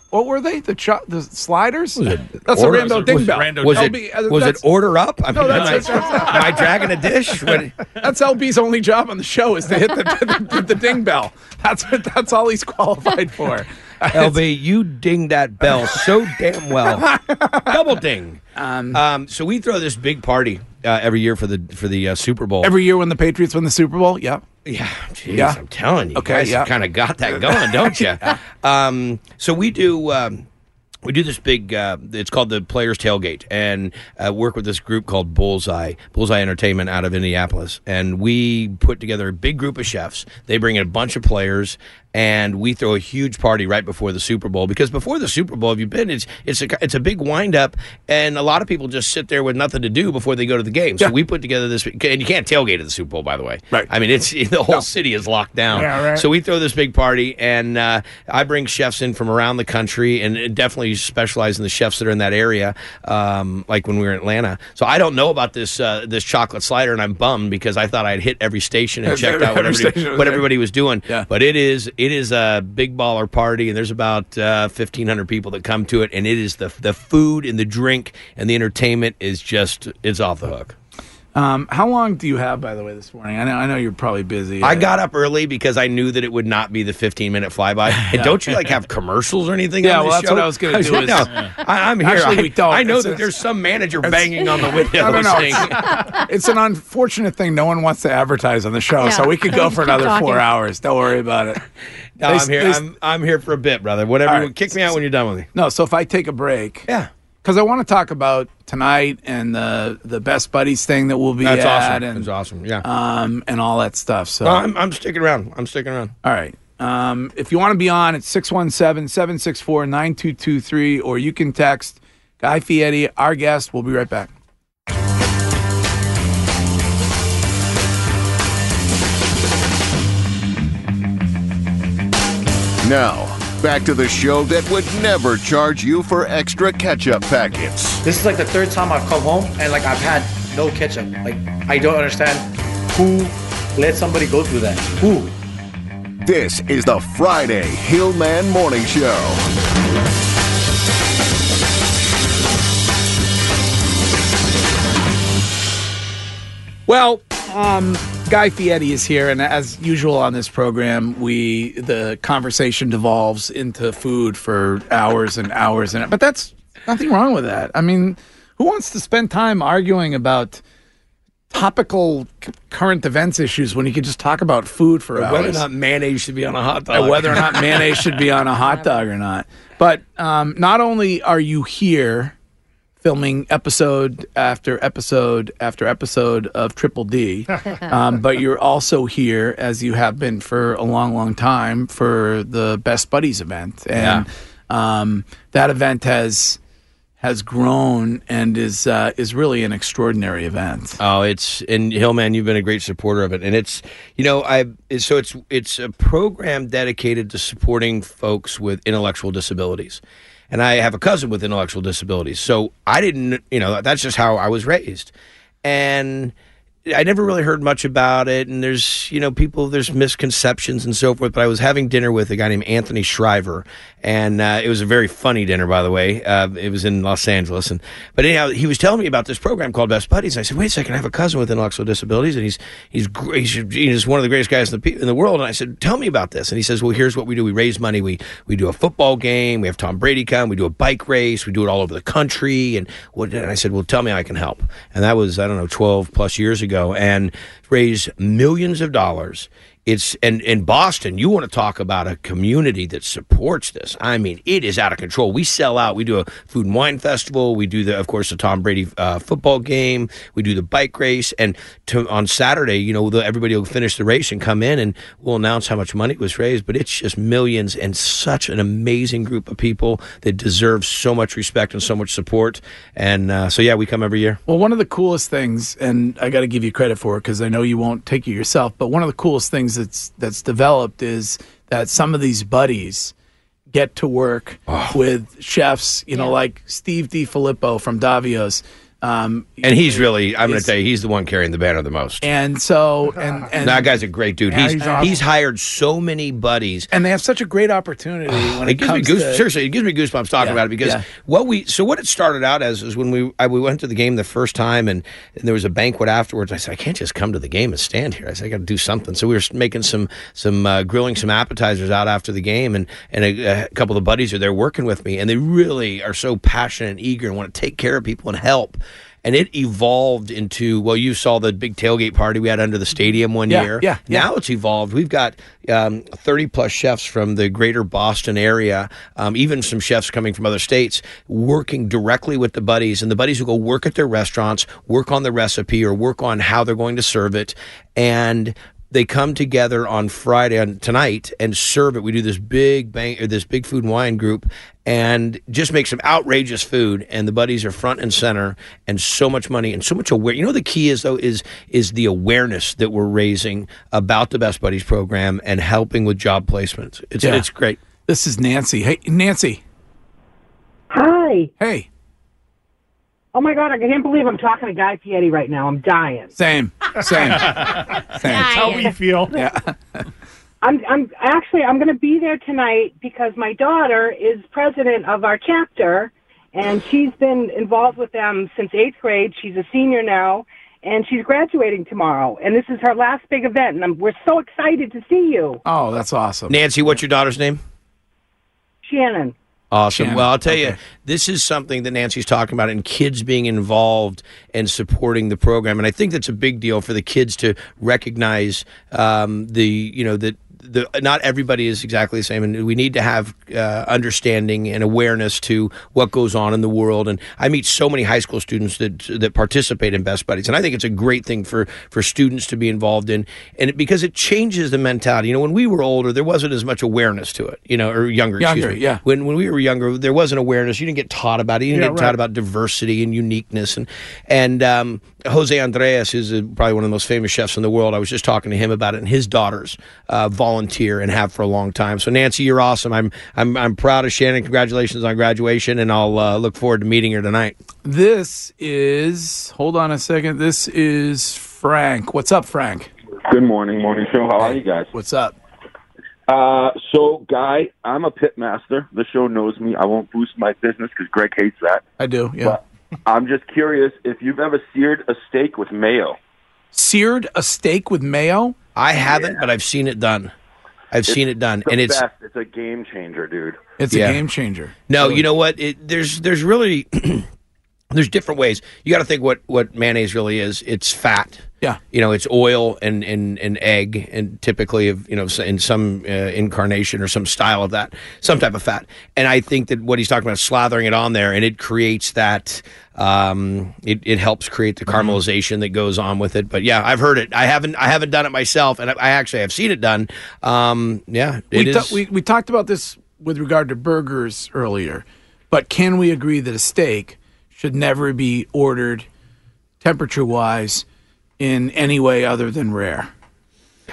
What were they? The cho- the sliders? That's a Order- Rambo was ding it bell. Rando Was it LB, uh, was it order up? I mean, No, that's- am, I, that's- am I dragging a dish? What, That's LB's only job on the show is to hit the, the, the, the ding bell. That's what, that's all he's qualified for. LB, you ding that bell so damn well. Double ding. Um, so we throw this big party uh, every year for the for the uh, Super Bowl. Every year when the Patriots win the Super Bowl, yeah. Yeah, geez, Yeah. I'm telling you, Okay, guys yeah. kind of got that going, don't you? um, so we do. Um, we do this big. Uh, it's called the Players Tailgate, and uh, work with this group called Bullseye, Bullseye Entertainment out of Indianapolis, and we put together a big group of chefs. They bring in a bunch of players, and we throw a huge party right before the Super Bowl because before the Super Bowl, if you've been, it's it's a it's a big wind up, and a lot of people just sit there with nothing to do before they go to the game. So Yeah. we put together this, and you can't tailgate at the Super Bowl, by the way. Right. I mean, it's the whole city is locked down. Yeah, right. So we throw this big party, and uh, I bring chefs in from around the country, and definitely specialize in the chefs that are in that area. Um, like when we were in Atlanta, so I don't know about this uh, this chocolate slider, and I'm bummed because I thought I'd hit every station and checked out what everybody, was what everybody was doing. Yeah. But it is it is a big baller party, and there's about uh, 1,500 people that come to it, and it is the the food and the drink and the entertainment is just it's off the hook. Um, how long do you have, by the way, this morning? I know, I know you're probably busy. I got up early because I knew that it would not be the 15 minute flyby. And don't you like have commercials or anything? Yeah, on this well, that's show? what I was gonna do is- no, I, am here. Actually, I, we don't. I know It's- that it's- there's some manager banging on the window I don't know. It's, it's an unfortunate thing. No one wants to advertise on the show, Yeah. so we could go for Keep another four hours. Don't worry about it. no, They- I'm here. they- I'm, I'm here for a bit, brother. Whatever. You right. Kick me out when you're done with me. No, so if I take a break, Yeah. Because I want to talk about tonight and the the best buddies thing that we'll be That's at awesome. and That's awesome. Yeah. um and all that stuff. So Well, I'm, I'm sticking around. I'm sticking around. all right. Um, if you want to be on, it's 617-764-9223, or you can text Guy Fieri, our guest. We'll be right back. Now, back to the show that would never charge you for extra ketchup packets. This is like the third time I've come home and like I've had no ketchup. Like I don't understand who let somebody go through that. Who? This is the Friday Hillman Morning Show. Well, um, Guy Fieri is here, and as usual on this program, we the conversation devolves into food for hours and hours, and but that's nothing wrong with that. I mean, who wants to spend time arguing about topical c- current events issues when you could just talk about food for hours? Whether or not mayonnaise should be on a hot dog. and whether or not mayonnaise should be on a hot dog or not. But um, not only are you here filming episode after episode after episode of Triple D, um, but you're also here, as you have been for a long, long time, for the Best Buddies event. And um, that event has has grown and is uh, is really an extraordinary event. Oh, it's and Hillman, you've been a great supporter of it, and it's you know I so it's it's a program dedicated to supporting folks with intellectual disabilities, and I have a cousin with intellectual disabilities, so I didn't you know that's just how I was raised, and. I never really heard much about it, and there's you know people there's misconceptions and so forth. But I was having dinner with a guy named Anthony Shriver, and uh, it was a very funny dinner, by the way. Uh, it was in Los Angeles, and but anyhow, he was telling me about this program called Best Buddies. I said, wait a second, I have a cousin with intellectual disabilities, and he's he's. He's, he's one of the greatest guys in the in the world. And I said, tell me about this. And he says, well, here's what we do: we raise money, we we do a football game, we have Tom Brady come, we do a bike race, we do it all over the country, and what? And I said, well, tell me how I can help. And that was I don't know, twelve plus years ago, and raised millions of dollars. It's and in Boston, you want to talk about a community that supports this. I mean, it is out of control. We sell out. We do a food and wine festival. We do the, of course, the Tom Brady uh, football game. We do the bike race, and to, on Saturday, you know, the, everybody will finish the race and come in, and we'll announce how much money was raised. But it's just millions, and such an amazing group of people that deserve so much respect and so much support. And uh, so, yeah, we come every year. Well, one of the coolest things, and I got to give you credit for it because I know you won't take it yourself, but one of the coolest things that's that's developed is that some of these buddies get to work ah. with chefs, you know, like Steve DiFilippo from Davio's. Um, And he's really, I'm going to tell you, he's the one carrying the banner the most. and so and and that guy's a great dude. Yeah, he's he's he's, awesome. hired so many buddies. and they have such a great opportunity when It it, gives me comes goose, to seriously, it gives me goosebumps talking Yeah, about it because yeah. what we so what it started out as is when we I, we went to the game the first time and, and there was a banquet afterwards. I said I can't just come to the game and stand here. I said I got to do something. So we were making some some uh, grilling some appetizers out after the game and and a, a couple of buddies are there working with me and they really are so passionate and eager and want to take care of people and help. And it evolved into well, you saw the big tailgate party we had under the stadium one Yeah, year. yeah, yeah. Now it's evolved. We've got um, 30 plus chefs from the greater Boston area, um, even some chefs coming from other states, working directly with the buddies. And the buddies will go work at their restaurants, work on the recipe, or work on how they're going to serve it. And they come together on Friday on tonight and serve it. We do this big bang, or this big food and wine group, and just make some outrageous food. And the buddies are front and center, and so much money and so much aware. You know, the key is though is is the awareness that we're raising about the Best Buddies program and helping with job placements. It's Yeah. it's great. This is Nancy. Hey, Nancy. Hi. Hey. Oh my God, I can't believe I'm talking to Guy Fieri right now. I'm dying. Same. Same. Same. That's how we feel. Yeah. I'm I'm actually I'm going to be there tonight because my daughter is president of our chapter, and she's been involved with them since eighth grade. She's a senior now, and she's graduating tomorrow. And this is her last big event, and I'm, we're so excited to see you, Oh, that's awesome. Nancy, what's your daughter's name? Shannon. Awesome. Shannon. Well, I'll tell you, this is something that Nancy's talking about, and kids being involved and supporting the program. And I think that's a big deal for the kids to recognize um, the, you know, that. The, not everybody is exactly the same, and we need to have uh, understanding and awareness to what goes on in the world. And I meet so many high school students that that participate in Best Buddies, and I think it's a great thing for for students to be involved in, and it, because it changes the mentality. You know, when we were older, there wasn't as much awareness to it. You know, or younger. excuse me. yeah. When when we were younger, there wasn't awareness. You didn't get taught about it. You didn't Yeah, get right. taught about diversity and uniqueness. And and um, José Andrés is uh probably one of the most famous chefs in the world. I was just talking to him about it, and his daughters uh, volunteer and have for a long time. So Nancy, you're awesome. I'm I'm I'm proud of Shannon. Congratulations on graduation, and I'll uh, look forward to meeting her tonight. This is. Hold on a second. This is Frank. What's up, Frank? Good morning, morning show. How are you guys? What's up? Uh, so, Guy, I'm a pit master. The show knows me. I won't boost my business because Greg hates that. I do. Yeah. But I'm just curious if you've ever seared a steak with mayo. Seared a steak with mayo? I haven't, but I've seen it done. I've seen it done, The and it's best. It's a game changer, dude. It's Yeah. a game changer. No, you know what? It, there's there's really there's different ways. You got to think what what mayonnaise really is. It's fat. Yeah. You know, it's oil and and, and egg, and typically of you know in some uh, incarnation or some style of that, some type of fat. And I think that what he's talking about is slathering it on there, and it creates that. Um, it, it helps create the Mm-hmm. caramelization that goes on with it. But yeah, I've heard it. I haven't I haven't done it myself, and I, I actually have seen it done. Um, yeah, it we, is. ta- we we talked about this with regard to burgers earlier. But can we agree that a steak should never be ordered temperature wise in any way other than rare?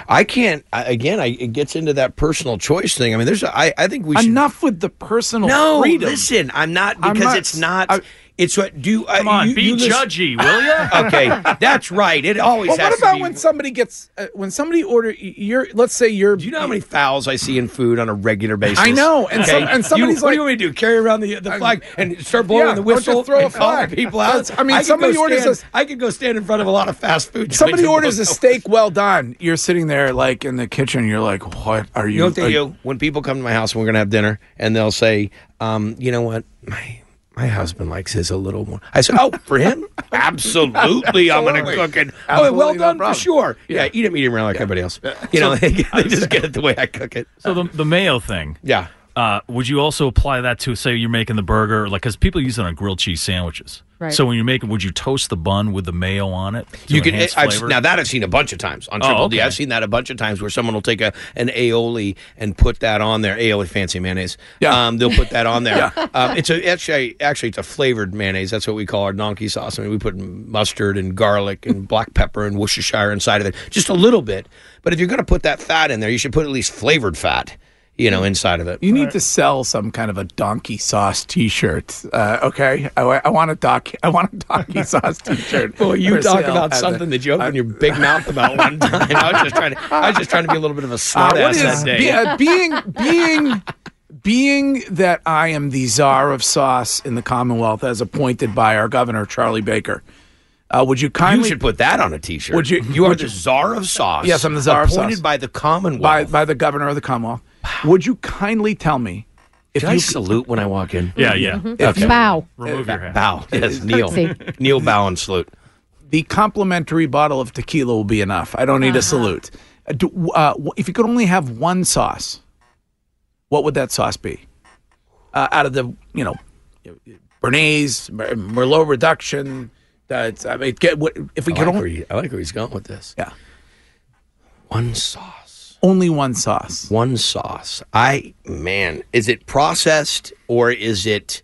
I can't. I, again, I, it gets into that personal choice thing. I mean, there's. A, I, I think we should. Enough with the personal No, freedom. listen. I'm not I'm because not- it's not. It's what do. Come uh, on, you, be you listen- judgy, will you? okay, that's right. It always Well, has what to about be- when somebody gets uh, when somebody order you're let's say you're Do you know how many fouls I see in food on a regular basis? I know, and some- and somebody's you, what do you want me to do? Carry around the, the flag and start blowing Yeah, the don't just whistle, throw a and call flag. people out? I mean, could somebody orders stand, a- I could go stand in front of a lot of fast food. somebody orders a steak well done you're sitting there like in the kitchen you're like what are you You know what they are- do when people come to my house and we're gonna have dinner, and they'll say, um, "You know what, my my husband likes his a little more." I said, "Oh, for him, absolutely, I'm gonna cook it. Oh, Absolutely, well no done for problem. sure. Yeah. eat it medium rare like everybody else. You know, they, they just get it the way I cook it. So the the mayo thing. Yeah. Uh, would you also apply that to say you're making the burger like because people use it on grilled cheese sandwiches? Right. So when you're making, would you toast the bun with the mayo on it? to You can I've, flavor? now that I've seen a bunch of times on Oh, Triple D. okay. I've seen that a bunch of times where someone will take a an aioli and put that on there. Aioli fancy mayonnaise. Yeah. Um, they'll put that on there. um, it's a actually actually it's a flavored mayonnaise. That's what we call our donkey sauce. I mean, we put mustard and garlic and black pepper and Worcestershire inside of it, just a little bit. But if you're going to put that fat in there, you should put at least flavored fat. You know, inside of it. you need to sell some kind of a donkey sauce T-shirt. Uh, okay, I, I want a doc. I want a donkey sauce T-shirt. Boy, you talk about at the- something that you opened your big mouth about one time. I was just trying to. I was just trying to be a little bit of a Uh, smart ass is that day. be- uh, being being being that I am the czar of sauce in the Commonwealth, as appointed by our governor Charlie Baker? Uh, would you kindly you should put that on a T-shirt. Would you? You are the czar of sauce. Yes, I'm the czar of sauce. appointed by the Commonwealth. by by the governor of the Commonwealth. Would you kindly tell me if Should I you salute when I walk in? Yeah, yeah. If you- Bow. Remove your hat. Bow. Yes, kneel. Curtsy. kneel, bow, and salute. the complimentary bottle of tequila will be enough. I don't need a salute. Uh, do, uh, if you could only have one sauce, what would that sauce be? Uh, out of the you know, Béarnaise, Merlot reduction. That's I mean, get what if we I could like, only he- I like where he's going with this. Yeah. One sauce. Only one sauce. One sauce. I man, is it processed or is it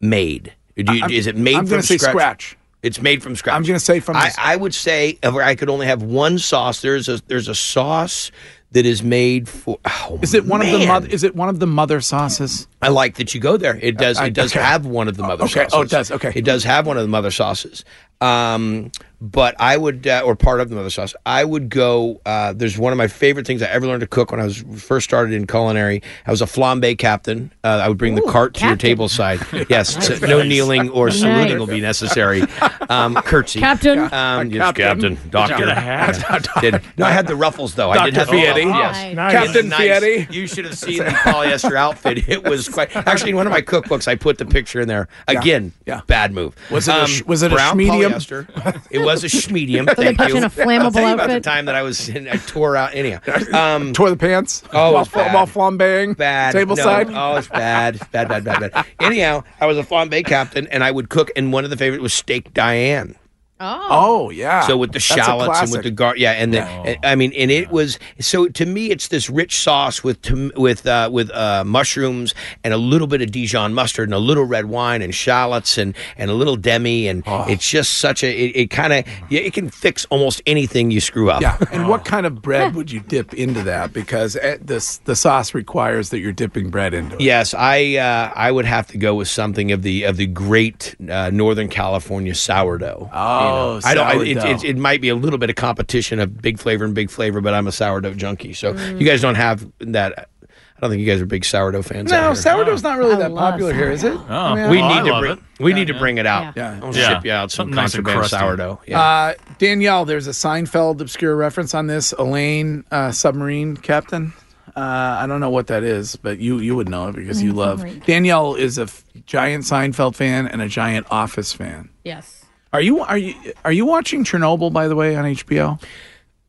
made? Do you, is it made I'm from scratch? scratch. It's made from scratch. I'm going to say from I, I would say if I could only have one sauce. There's a there's a sauce that is made for. Oh, Is it one of the mother? Is it one of the mother sauces? I like that you go there. It does. I- It does okay. have one of the mother okay. sauces. Oh, it does. Okay. It does have one of the mother sauces. Um, but I would, uh, or part of the mother sauce. I would go. Uh, there's one of my favorite things I ever learned to cook when I was first started in culinary. I was a flambe captain. Uh, I would bring the cart to your captain. table side. Yes, so no kneeling or saluting will be necessary. Um, curtsy, Captain. Um, yes, Captain. captain, doctor. Get a hat. Did- no, I had the ruffles though. I did Dr. have the Fietti. ruffles, Yes, Nice. Captain Nice. Fietti. You should have seen the polyester outfit. It was quite. Actually, in one of my cookbooks, I put the picture in there. Again, Yeah. bad move. Um, Was it a sh- was it a brown polyester? It was a schmedium. they Thank put you. you in a flammable I'll tell you about the time that I was in, I tore out anyhow. Um, Tore the pants. Oh, it while, was bad. while flambeing. bad. Table no. side. Oh, it's bad. Bad, bad, bad, bad. Anyhow, I was a flambe captain, and I would cook, and one of the favorite was steak Diane. Oh. Oh yeah. So with the shallots and with the gar, yeah, and the, I mean, and it was so to me, it's this rich sauce with tom- with uh, with uh, mushrooms and a little bit of Dijon mustard and a little red wine and shallots and and a little demi, and Oh. it's just such a it, it kind of yeah, it can fix almost anything you screw up. Yeah, and what kind of bread would you dip into that? Because eh, this the sauce requires that you're dipping bread into it. Yes, I uh, I would have to go with something of the of the great uh, Northern California sourdough. Oh, I don't. I, it, it, it might be a little bit of competition of big flavor and big flavor, but I'm a sourdough junkie. So you guys don't have that. I don't think you guys are big sourdough fans. No, out here. sourdough's not really I that love popular here, is it? Oh, I mean, we Oh, I need to love bring. it. We need to bring it out. Yeah. I'll Yeah. ship you out some Something nice contraband crusty. sourdough. Yeah. Uh, Danielle, there's a Seinfeld obscure reference on this. Elaine, uh, submarine captain. Uh, I don't know what that is, but you you would know it because you love. Danielle is a f- giant Seinfeld fan and a giant Office fan. Yes. Are you are you are you watching Chernobyl by the way on HBO?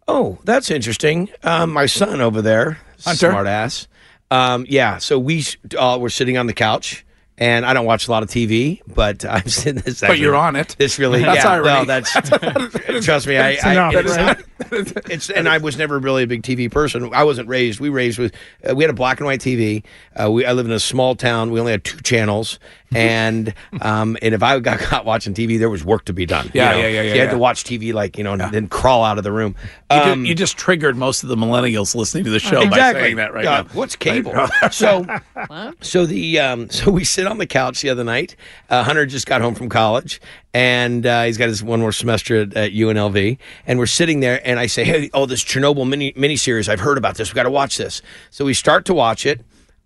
Oh, that's interesting. Um, my son over there, Hunter? smart ass. Um, yeah, so we uh, were sitting on the couch, and I don't watch a lot of TV, but I'm sitting. This But you're on it. This really, That's yeah. irony. Well, that's trust me. I, I enough, it's, right? it's and I was never really a big TV person. I wasn't raised. We raised with uh, we had a black and white TV. Uh, we I live in a small town. We only had two channels, and um, and if I got caught watching TV, there was work to be done. Yeah, you know? yeah, yeah, yeah, you had yeah. to watch TV like you know, and then crawl out of the room. You, Um, you just triggered most of the millennials listening to the show by exactly. saying that right God, now. What's cable? So, so the um, so we sit on the couch the other night. Uh, Hunter just got home from college, and uh, he's got his one more semester at, at UNLV. And we're sitting there, and I say, "Hey, oh, this Chernobyl mini miniseries. I've heard about this. We got to watch this." So we start to watch it.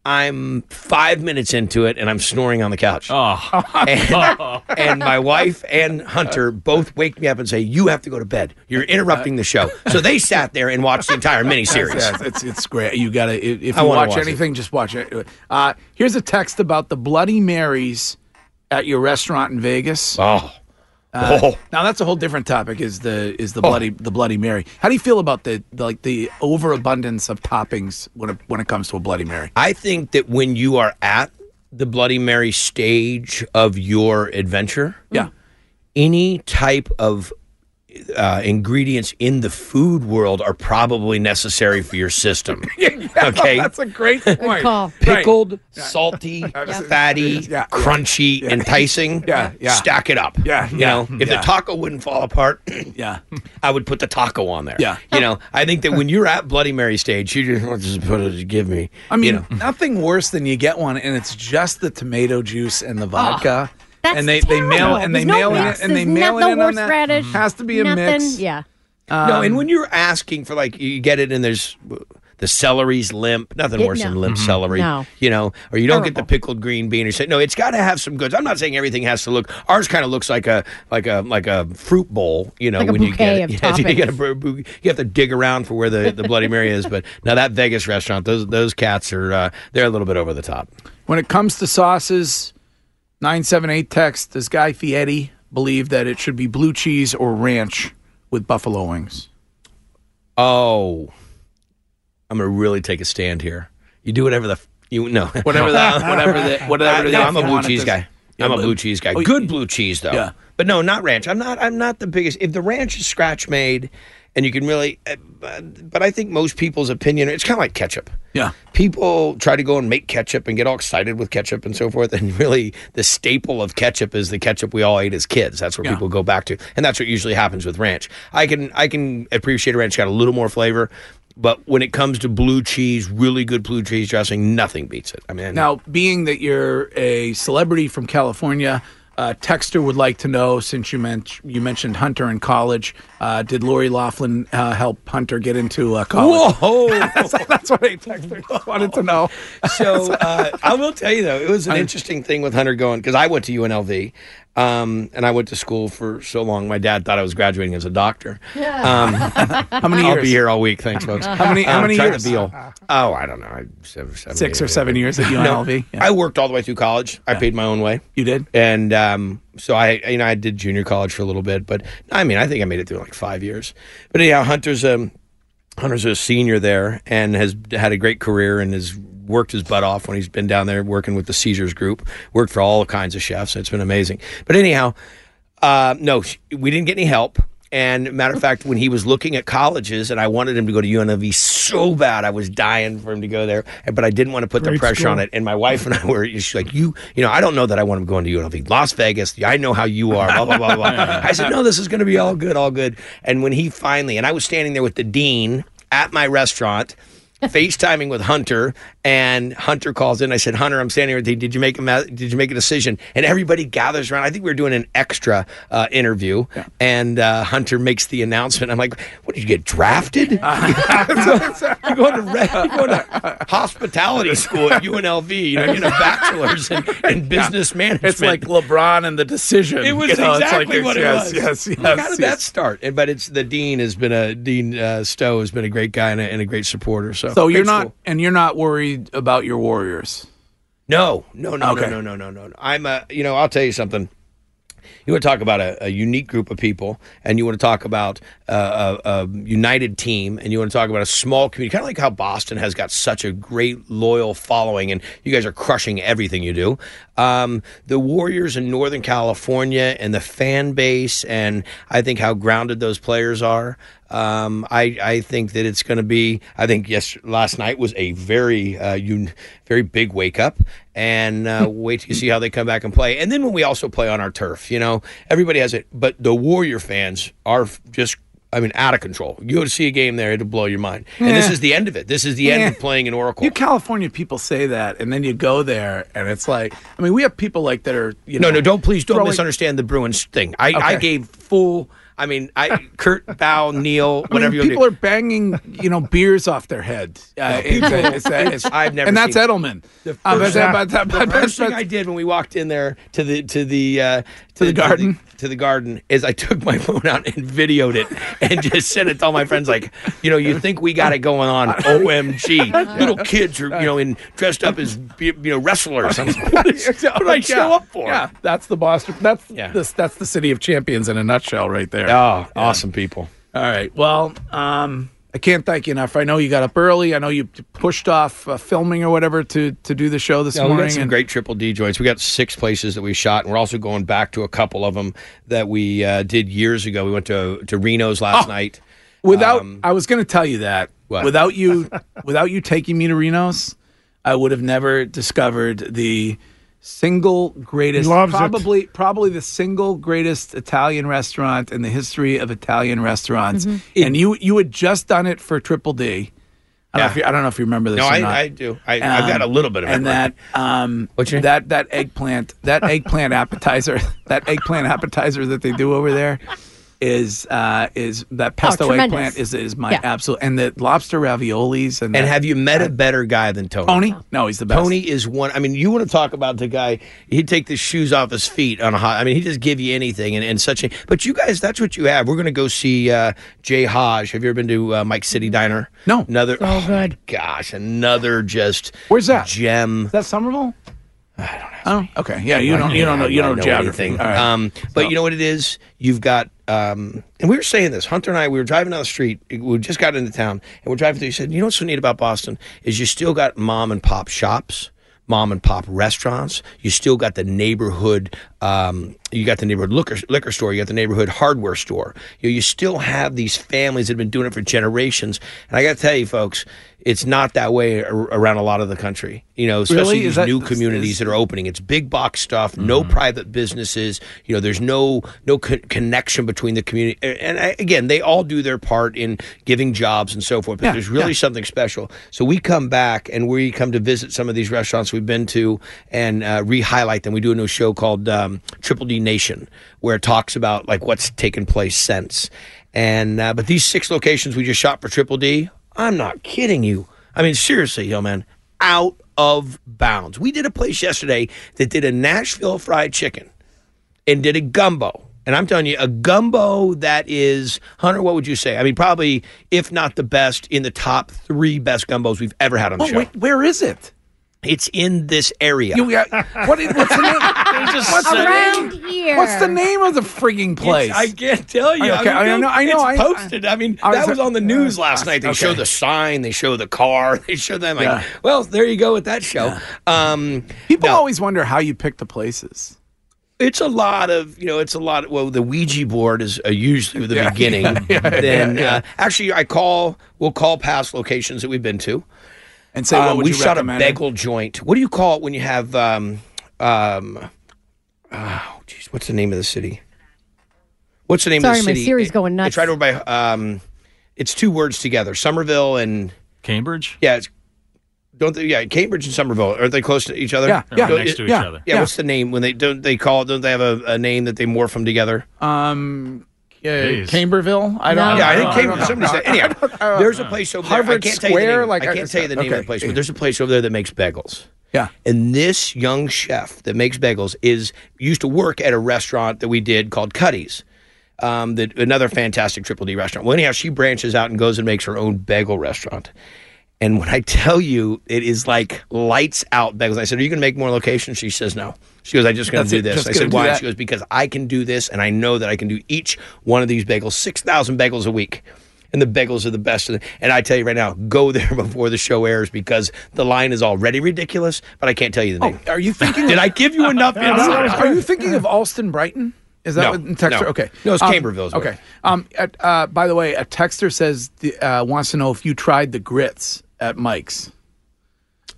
I'm five minutes into it, and I'm snoring on the couch. Oh. And, and my wife and Hunter both wake me up and say, "You have to go to bed. You're interrupting the show." So they sat there and watched the entire miniseries. Yes, it's it's great. You got to if you wanna watch, watch it. anything, just watch it. Uh, here's a text about the Bloody Marys at your restaurant in Vegas. Oh. Uh, Oh. Now that's a whole different topic. Is the is the bloody the Bloody Mary? How do you feel about the, the like the overabundance of toppings when it, when it comes to a Bloody Mary? I think that when you are at the Bloody Mary stage of your adventure, yeah, any type of uh, ingredients in the food world are probably necessary for your system. okay, that's a great point. call. Pickled, salty, fatty, Yeah. crunchy, enticing. Yeah, yeah. Stack it up. Yeah, You yeah, know, if yeah. the taco wouldn't fall apart, Yeah, I would put the taco on there. Yeah. You know, I think that when you're at Bloody Mary stage, you just want to just put it, give me. I mean, you know, nothing worse than you get one and it's just the tomato juice and the vodka. That's and they, they mail terrible. and they There's no mail it mix. and they mail not it in on that. horseradish, Has to be a nothing. mix. Yeah. no, Um, and when you're asking for like you get it and there's the celery's limp, nothing It- worse no. than limp Mm-hmm. celery. No. You know, or you don't get the pickled green bean or say no, it's got to have some goods. I'm not saying everything has to look. Ours kind of looks like a like a like a fruit bowl. You know, Like a when you bouquet get of it, Yeah, you, get a bou- bou- you have to dig around for where the, the Bloody Mary is. But now that Vegas restaurant, those those cats are uh, they're a little bit over the top. When it comes to sauces, 978 text, does Guy Fieri believe that it should be blue cheese or ranch with buffalo wings? Oh, I'm gonna really take a stand here. You do whatever the f- you know. Whatever that, whatever the, whatever the no, I'm a blue cheese to- guy. Yeah, I'm a blue cheese guy. Oh, Good blue cheese though. Yeah. But no, not ranch. I'm not. I'm not the biggest. If the ranch is scratch made, and you can really, uh, but I think most people's opinion, it's kind of like ketchup. Yeah. People try to go and make ketchup and get all excited with ketchup and so forth, and really the staple of ketchup is the ketchup we all ate as kids. That's what Yeah. people go back to, and that's what usually happens with ranch. I can I can appreciate a ranch got a little more flavor. But when it comes to blue cheese, really good blue cheese dressing, nothing beats it. I mean, Now, being that you're a celebrity from California, uh, Texter would like to know since you, men- you mentioned Hunter in college, uh, did Lori Loughlin uh, help Hunter get into uh, college? Whoa! that's, that's what a texter just wanted to know. so uh, I will tell you though, it was an interesting thing with Hunter going because I went to UNLV, um, and I went to school for so long. My dad thought I was graduating as a doctor. Um, How many years? I'll be here all week. Thanks, folks. How many- how Um, many years? To be all, oh, I don't know, I- seven, seven, Six or eight, seven eight. years at No, UNLV? Yeah. I worked all the way through college. I paid my own way. You did? And um, so I, you know, I did junior college for a little bit, but I mean, I think I made it through like five years. But anyhow, Hunter's a Hunter's a senior there and has had a great career and has worked his butt off when he's been down there working with the Caesars group. Worked for all kinds of chefs. It's been amazing. But anyhow, uh, no, we didn't get any help. And matter of fact, when he was looking at colleges, and I wanted him to go to UNLV so bad, I was dying for him to go there, but I didn't want to put the pressure school. on it. And my wife and I were she's like, "You, you know, I don't know that I want him going to UNLV, Las Vegas. I know how you are." Blah blah blah blah. I said, "No, this is going to be all good, all good." And when he finally, and I was standing there with the dean at my restaurant. FaceTiming with Hunter, and Hunter calls in. I said, "Hunter, I'm standing here. Did did you make a ma- did you make a decision?" And everybody gathers around. I think we were doing an extra uh, interview, and uh, Hunter makes the announcement. I'm like, "What did you get drafted? you're going to re- you're going to hospitality school at UNLV. You know, getting a bachelor's in, in business management. It's like LeBron and the decision. It was you know, exactly like- what it yes, was. Yes, yes, How did that start? And, but it's the dean has been a dean uh, Stowe has been a great guy and a, and a great supporter. So, So you're not, school. and you're not worried about your Warriors. No, no, no, Okay. no, no, no, no, no. I'm a. You know, I'll tell you something. You want to talk about a, a unique group of people, and you want to talk about uh, a, a united team, and you want to talk about a small community, kind of like how Boston has got such a great loyal following, and you guys are crushing everything you do. Um, the Warriors in Northern California and the fan base, and I think how grounded those players are. Um, I I think that it's going to be. I think yes, last night was a very uh, un, very big wake up, and uh, wait to see how they come back and play. And then when we also play on our turf, you know, everybody has it, but the Warrior fans are just. I mean, out of control. You go to see a game there, it'll blow your mind. And this is the end of it. This is the end Yeah. of playing in Oracle. You California people say that, and then you go there, and it's like, I mean, we have people like that are, you no, know, no, no, don't please don't throwing- misunderstand the Bruins thing. I, I Okay. gave full. I mean, I Kurt Bow, Neil, I mean, whatever you people want are banging, you know, beers off their head. Uh, it's, it's, it's, I've never and that's seen- Edelman. The Uh, first, but- the first thing I did when we walked in there to the to the uh, to, the garden? To the, garden is I took my phone out and videoed it and just sent it to all my friends like you know you think we got it going on OMG little kids are you know in dressed up as you know wrestlers what, did I show Yeah, up for Yeah, that's the Boston. That's this. That's the city of champions in a nutshell, right there. oh awesome people All right. Well, um, I can't thank you enough. I know you got up early. I know you pushed off uh, filming or whatever to to do the show this Yeah, we morning. got some and- great triple D joints. We got six places that we shot, and we're also going back to a couple of them that we uh, did years ago. We went to to Rino's last night. Without, Um, I was going to tell you that What? without you, without you taking me to Rino's, I would have never discovered the single greatest, He loves it. probably, probably the single greatest Italian restaurant in the history of Italian restaurants. Mm-hmm. And you, you had just done it for Triple D. I don't, know, if you, I don't know if you remember this. No, or I, not. I do. I, I've got a little bit of and memory. that um, that that eggplant that eggplant appetizer that eggplant appetizer that they do over there is uh, is that pesto tremendous. eggplant is is my Yeah. absolute and the lobster raviolis and And the- have you met a better guy than Tony? Tony? No, he's the best. Tony is one. I mean, you want to talk about the guy? He'd take the shoes off his feet on a hot. I mean, he just give you anything and, and such a. But you guys, that's what you have. We're going to go see uh, Jay Hajj. Have you ever been to uh, Mike City Diner? No. Another. So oh, good. Gosh, another just. Where's that? Gem. Is that Somerville? I don't know. Oh, okay. Yeah, you don't you don't know you don't know geography. anything. Um, but you know what it is? You've got, um, and we were saying this. Hunter and I, we were driving down the street. We just got into town, and we're driving through. He said, "You know what's so neat about Boston is you still got mom and pop shops." Mom and pop restaurants. You still got the neighborhood. Um, you got the neighborhood liquor, liquor store. You got the neighborhood hardware store. You, you still have these families that have been doing it for generations. And I got to tell you, folks, it's not that way ar- around a lot of the country. You know, especially Really? these that- new communities is- that are opening. It's big box stuff. No private businesses. You know, there's no no co- connection between the community. And I, again, they all do their part in giving jobs and so forth. But Yeah, there's really yeah. something special. So we come back and we come to visit some of these restaurants we've been to and uh, re-highlight them. We do a new show called um, Triple D Nation, where it talks about like what's taken place since. And uh, but these six locations we just shot for Triple D. I'm not kidding you. I mean, seriously, yo, man, out of bounds. We did a place yesterday that did a Nashville fried chicken and did a gumbo. And I'm telling you, a gumbo that is, Hunter, what would you say? I mean, probably, if not the best, in the top three best gumbos we've ever had on the Oh, show. wait, where is it? It's in this area. You, yeah, what is, what's the name? what's the Around name? here. What's the name of the frigging place? I can't tell you. Okay, I, mean, I know- I know, It's I- posted. I mean, I was- that was on the news last night. They okay. show the sign. They show the car. They show them. Like, Yeah. well, there you go with that show. Um, People no. always wonder how you pick the places. It's a lot of you know. It's a lot. Of, well, the Ouija board is uh, usually the Yeah, beginning. yeah, yeah, then yeah, yeah. Uh, actually, I call. We'll call past locations that we've been to. And say, what Um, would we you shot recommend? a bagel joint. What do you call it when you have? Um, um, oh, jeez, what's the name of the city? What's the name Sorry, of the my city? Siri's It- going nuts. It's right over by. Um, it's two words together. Somerville and Cambridge. yeah. It's, don't they, yeah, Cambridge and Somerville are they close to each other? Yeah, yeah. next to each yeah. other. Yeah, Yeah. what's the name when they don't they call don't they have a, a name that they morph them together? Um, uh, Jeez. Camberville. I don't. No. Yeah, I think don't Cambridge. know. Somebody said. Anyhow, there's a place over there. I Harvard can't tell you the Square, name. like, I I- can't tell you the name of the place, but there's a place over there that makes bagels. Yeah. And this young chef that makes bagels is used to work at a restaurant that we did called Cutty's. Um, that another fantastic Triple D restaurant. Well, anyhow, she branches out and goes and makes her own bagel restaurant. And when I tell you, it is like lights out bagels. I said, "Are you going to make more locations?" She says, "No." She goes, "I'm just going to do it, this." I said, "Why?" that. She goes, "Because I can do this, and I know that I can do each one of these bagels, six thousand bagels a week." And the bagels are the best. And I tell you right now, go there before the show airs because the line is already ridiculous. But I can't tell you the name. Are you thinking? Did I give you enough insight? Are you thinking of Allston Brighton? Is that No, what Texter? no. Okay. No, it's Um, Camberville's Okay. Um. at- uh, by the way, a texter says the, uh, wants to know if you tried the grits at Mike's.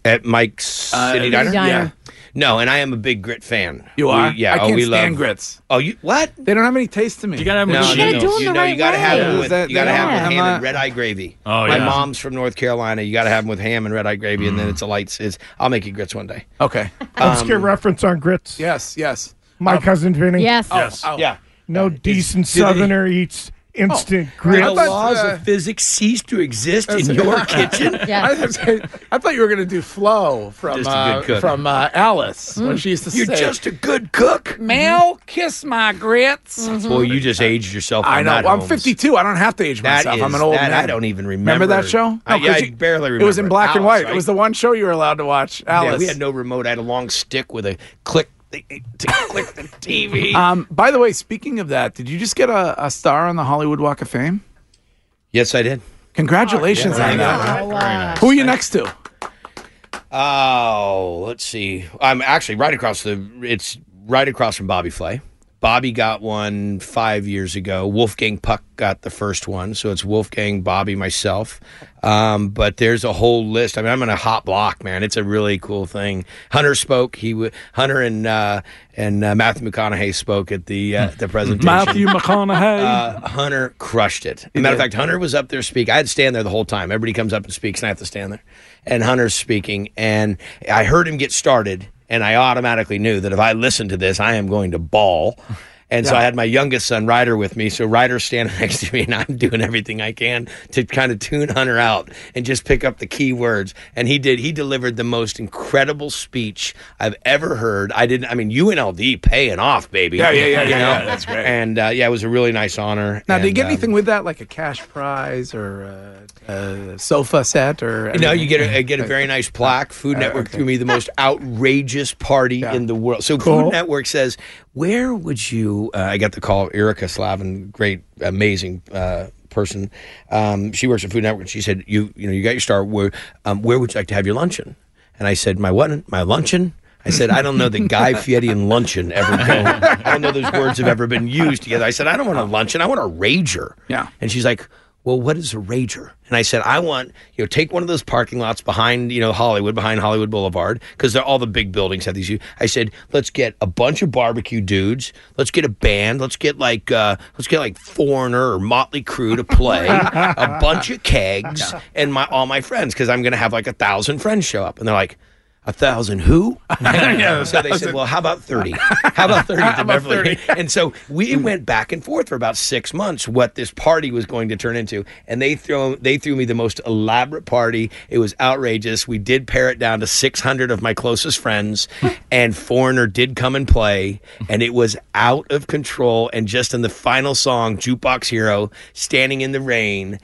At Mike's Uh, City City Diner? Diner. Yeah. No, and I am a big grit fan. You We- are? yeah. I oh, can't we stand love grits. Oh, you what? They don't have any taste to me. You gotta have them No, with no, shingles. no. do 'em You the know, right you gotta have way. them Is with that- you gotta they have them with ham a- and red eye gravy. Oh, My yeah. mom's from North Carolina. You gotta have them with ham and red eye gravy, and then it's a light. It's I'll make you grits one day. Okay. Let's Um, get reference on grits. Yes. Yes. My cousin Vinny. Yes. Yes. Oh, Yeah. No decent do they- Southerner eats instant I grits. The laws uh, of physics cease to exist in your kitchen. I, Yes. I thought you were going to do Flo from uh, from uh, Alice when she used to You're say, just a good cook. "Mel, kiss my grits." Boy, you just aged yourself. I on know. that, I'm 52. I don't have to age That myself. I'm an old that man. I don't even remember. Remember that show? I, No, yeah, 'cause I barely remember. It was in black and white. right? It was the one show you were allowed to watch. Alice. Yeah, we had no remote. I had a long stick with a click to click the TV. Um, by the way, speaking of that, did you just get a, a star on the Hollywood Walk of Fame? yes, I did. Congratulations Yeah, on that. go. Oh, Who are you next to? Oh, let's see. I'm actually right across the. It's right across from Bobby Flay. Bobby got one five years ago. Wolfgang Puck got the first one, so it's Wolfgang, Bobby, myself. Um, but there's a whole list. I mean, I'm in a hot block, man. It's a really cool thing. Hunter spoke. He w- Hunter and uh, and uh, Matthew McConaughey spoke at the uh, the presentation. Matthew McConaughey. Uh, Hunter crushed it. As a matter of fact, Hunter was up there speaking. I had to stand there the whole time. Everybody comes up and speaks, and I have to stand there. And Hunter's speaking, and I heard him get started, and I automatically knew that if I listened to this, I am going to bawl. And so I had my youngest son, Ryder, with me. So Ryder's standing next to me, and I'm doing everything I can to kind of tune Hunter out and just pick up the key words. And he did. He delivered the most incredible speech I've ever heard. I didn't. I mean, UNLV paying off, baby. Yeah, yeah, yeah, You yeah, yeah, that's great. And uh, yeah, it was a really nice honor. now, did you And, get um, anything with that, like a cash prize or a, sofa set or? No, you get a, get a very nice plaque. Food Uh, Network okay. threw me the most outrageous party Yeah. in the world. So Cool. Food Network says, "Where would you?" Uh, I got the call. Erica Slavin, great, amazing uh, person. Um, she works at Food Network. and She said, "You, you know, you got your star. Where, um, where would you like to have your luncheon?" And I said, "My what? My luncheon." I said, I don't know that Guy Fieri and luncheon ever go. I don't know those words have ever been used together. I said, I don't want a luncheon. I want a rager. Yeah. And she's like, well, what is a rager? And I said, I want, you know, take one of those parking lots behind, you know, Hollywood, behind Hollywood Boulevard, because all the big buildings have these. I said, let's get a bunch of barbecue dudes. Let's get a band. Let's get like, uh, let's get like Foreigner or Motley Crue to play, a bunch of kegs, and my all my friends, because I'm going to have like a thousand friends show up. And they're like, a thousand who? so they said, well, how about 30? How about 30 at the about Beverly? And so we went back and forth for about six months what this party was going to turn into. And they throw they threw me the most elaborate party. It was outrageous. We did pare it down to 600 of my closest friends, and Foreigner did come and play, and it was out of control. And just in the final song, Jukebox Hero, Standing in the Rain.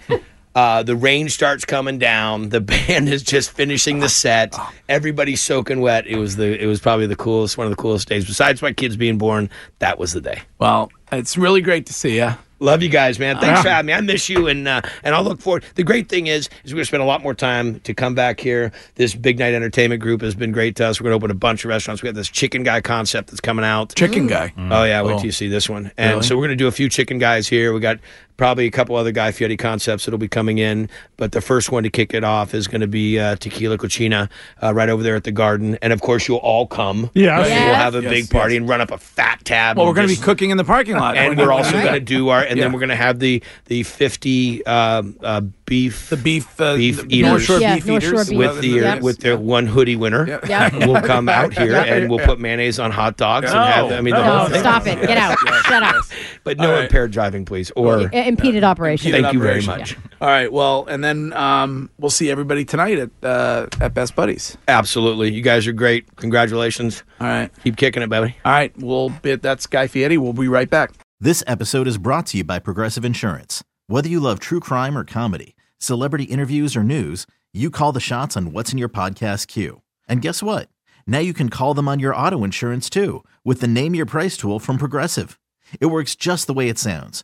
Uh, the rain starts coming down. The band is just finishing the set. Everybody's soaking wet. It was the it was probably the coolest one of the coolest days. Besides my kids being born, that was the day. Well, it's really great to see you. Love you guys, man. Thanks for having me. I miss you, and uh, and I'll look forward. The great thing is, is we're gonna spend a lot more time to come back here. This Big Night Entertainment Group has been great to us. We're gonna open a bunch of restaurants. We have this Chicken Guy concept that's coming out. Chicken guy. Oh yeah, wait till you see this one. And so we're going to do a few chicken guys here. We got probably a couple other Guy Fieri concepts that'll be coming in, but the first one to kick it off is going to be uh, Tequila Cocina uh, right over there at the Garden, and of course you'll all come. Yes. Right? Yes. we'll have a Yes, big party yes. and run up a fat tab. Well, we're going to be cooking in the parking lot, and we're also going to do our, and Yeah. then we're going to have the the fifty um, uh, beef the beef uh, beef the eaters. North Shore Yeah, beef North eaters beef. with the Yep. with the one hoodie winner. Yeah. Yeah. will come out here Yeah. and we'll put mayonnaise on hot dogs and have. I mean, the No, whole thing. stop it. Get out. Shut up. But no All right. impaired driving, please. Or I- Impeded operation. thank you very operation. much. All right. Well, and then um, we'll see everybody tonight at uh, at Best Buddies. Absolutely, you guys are great. Congratulations. All right. Keep kicking it, baby. All right. We'll be that's Guy Fieri. We'll be right back. This episode is brought to you by Progressive Insurance. Whether you love true crime or comedy, celebrity interviews or news, you call the shots on what's in your podcast queue. And guess what? Now you can call them on your auto insurance too with the Name Your Price tool from Progressive. It works just the way it sounds.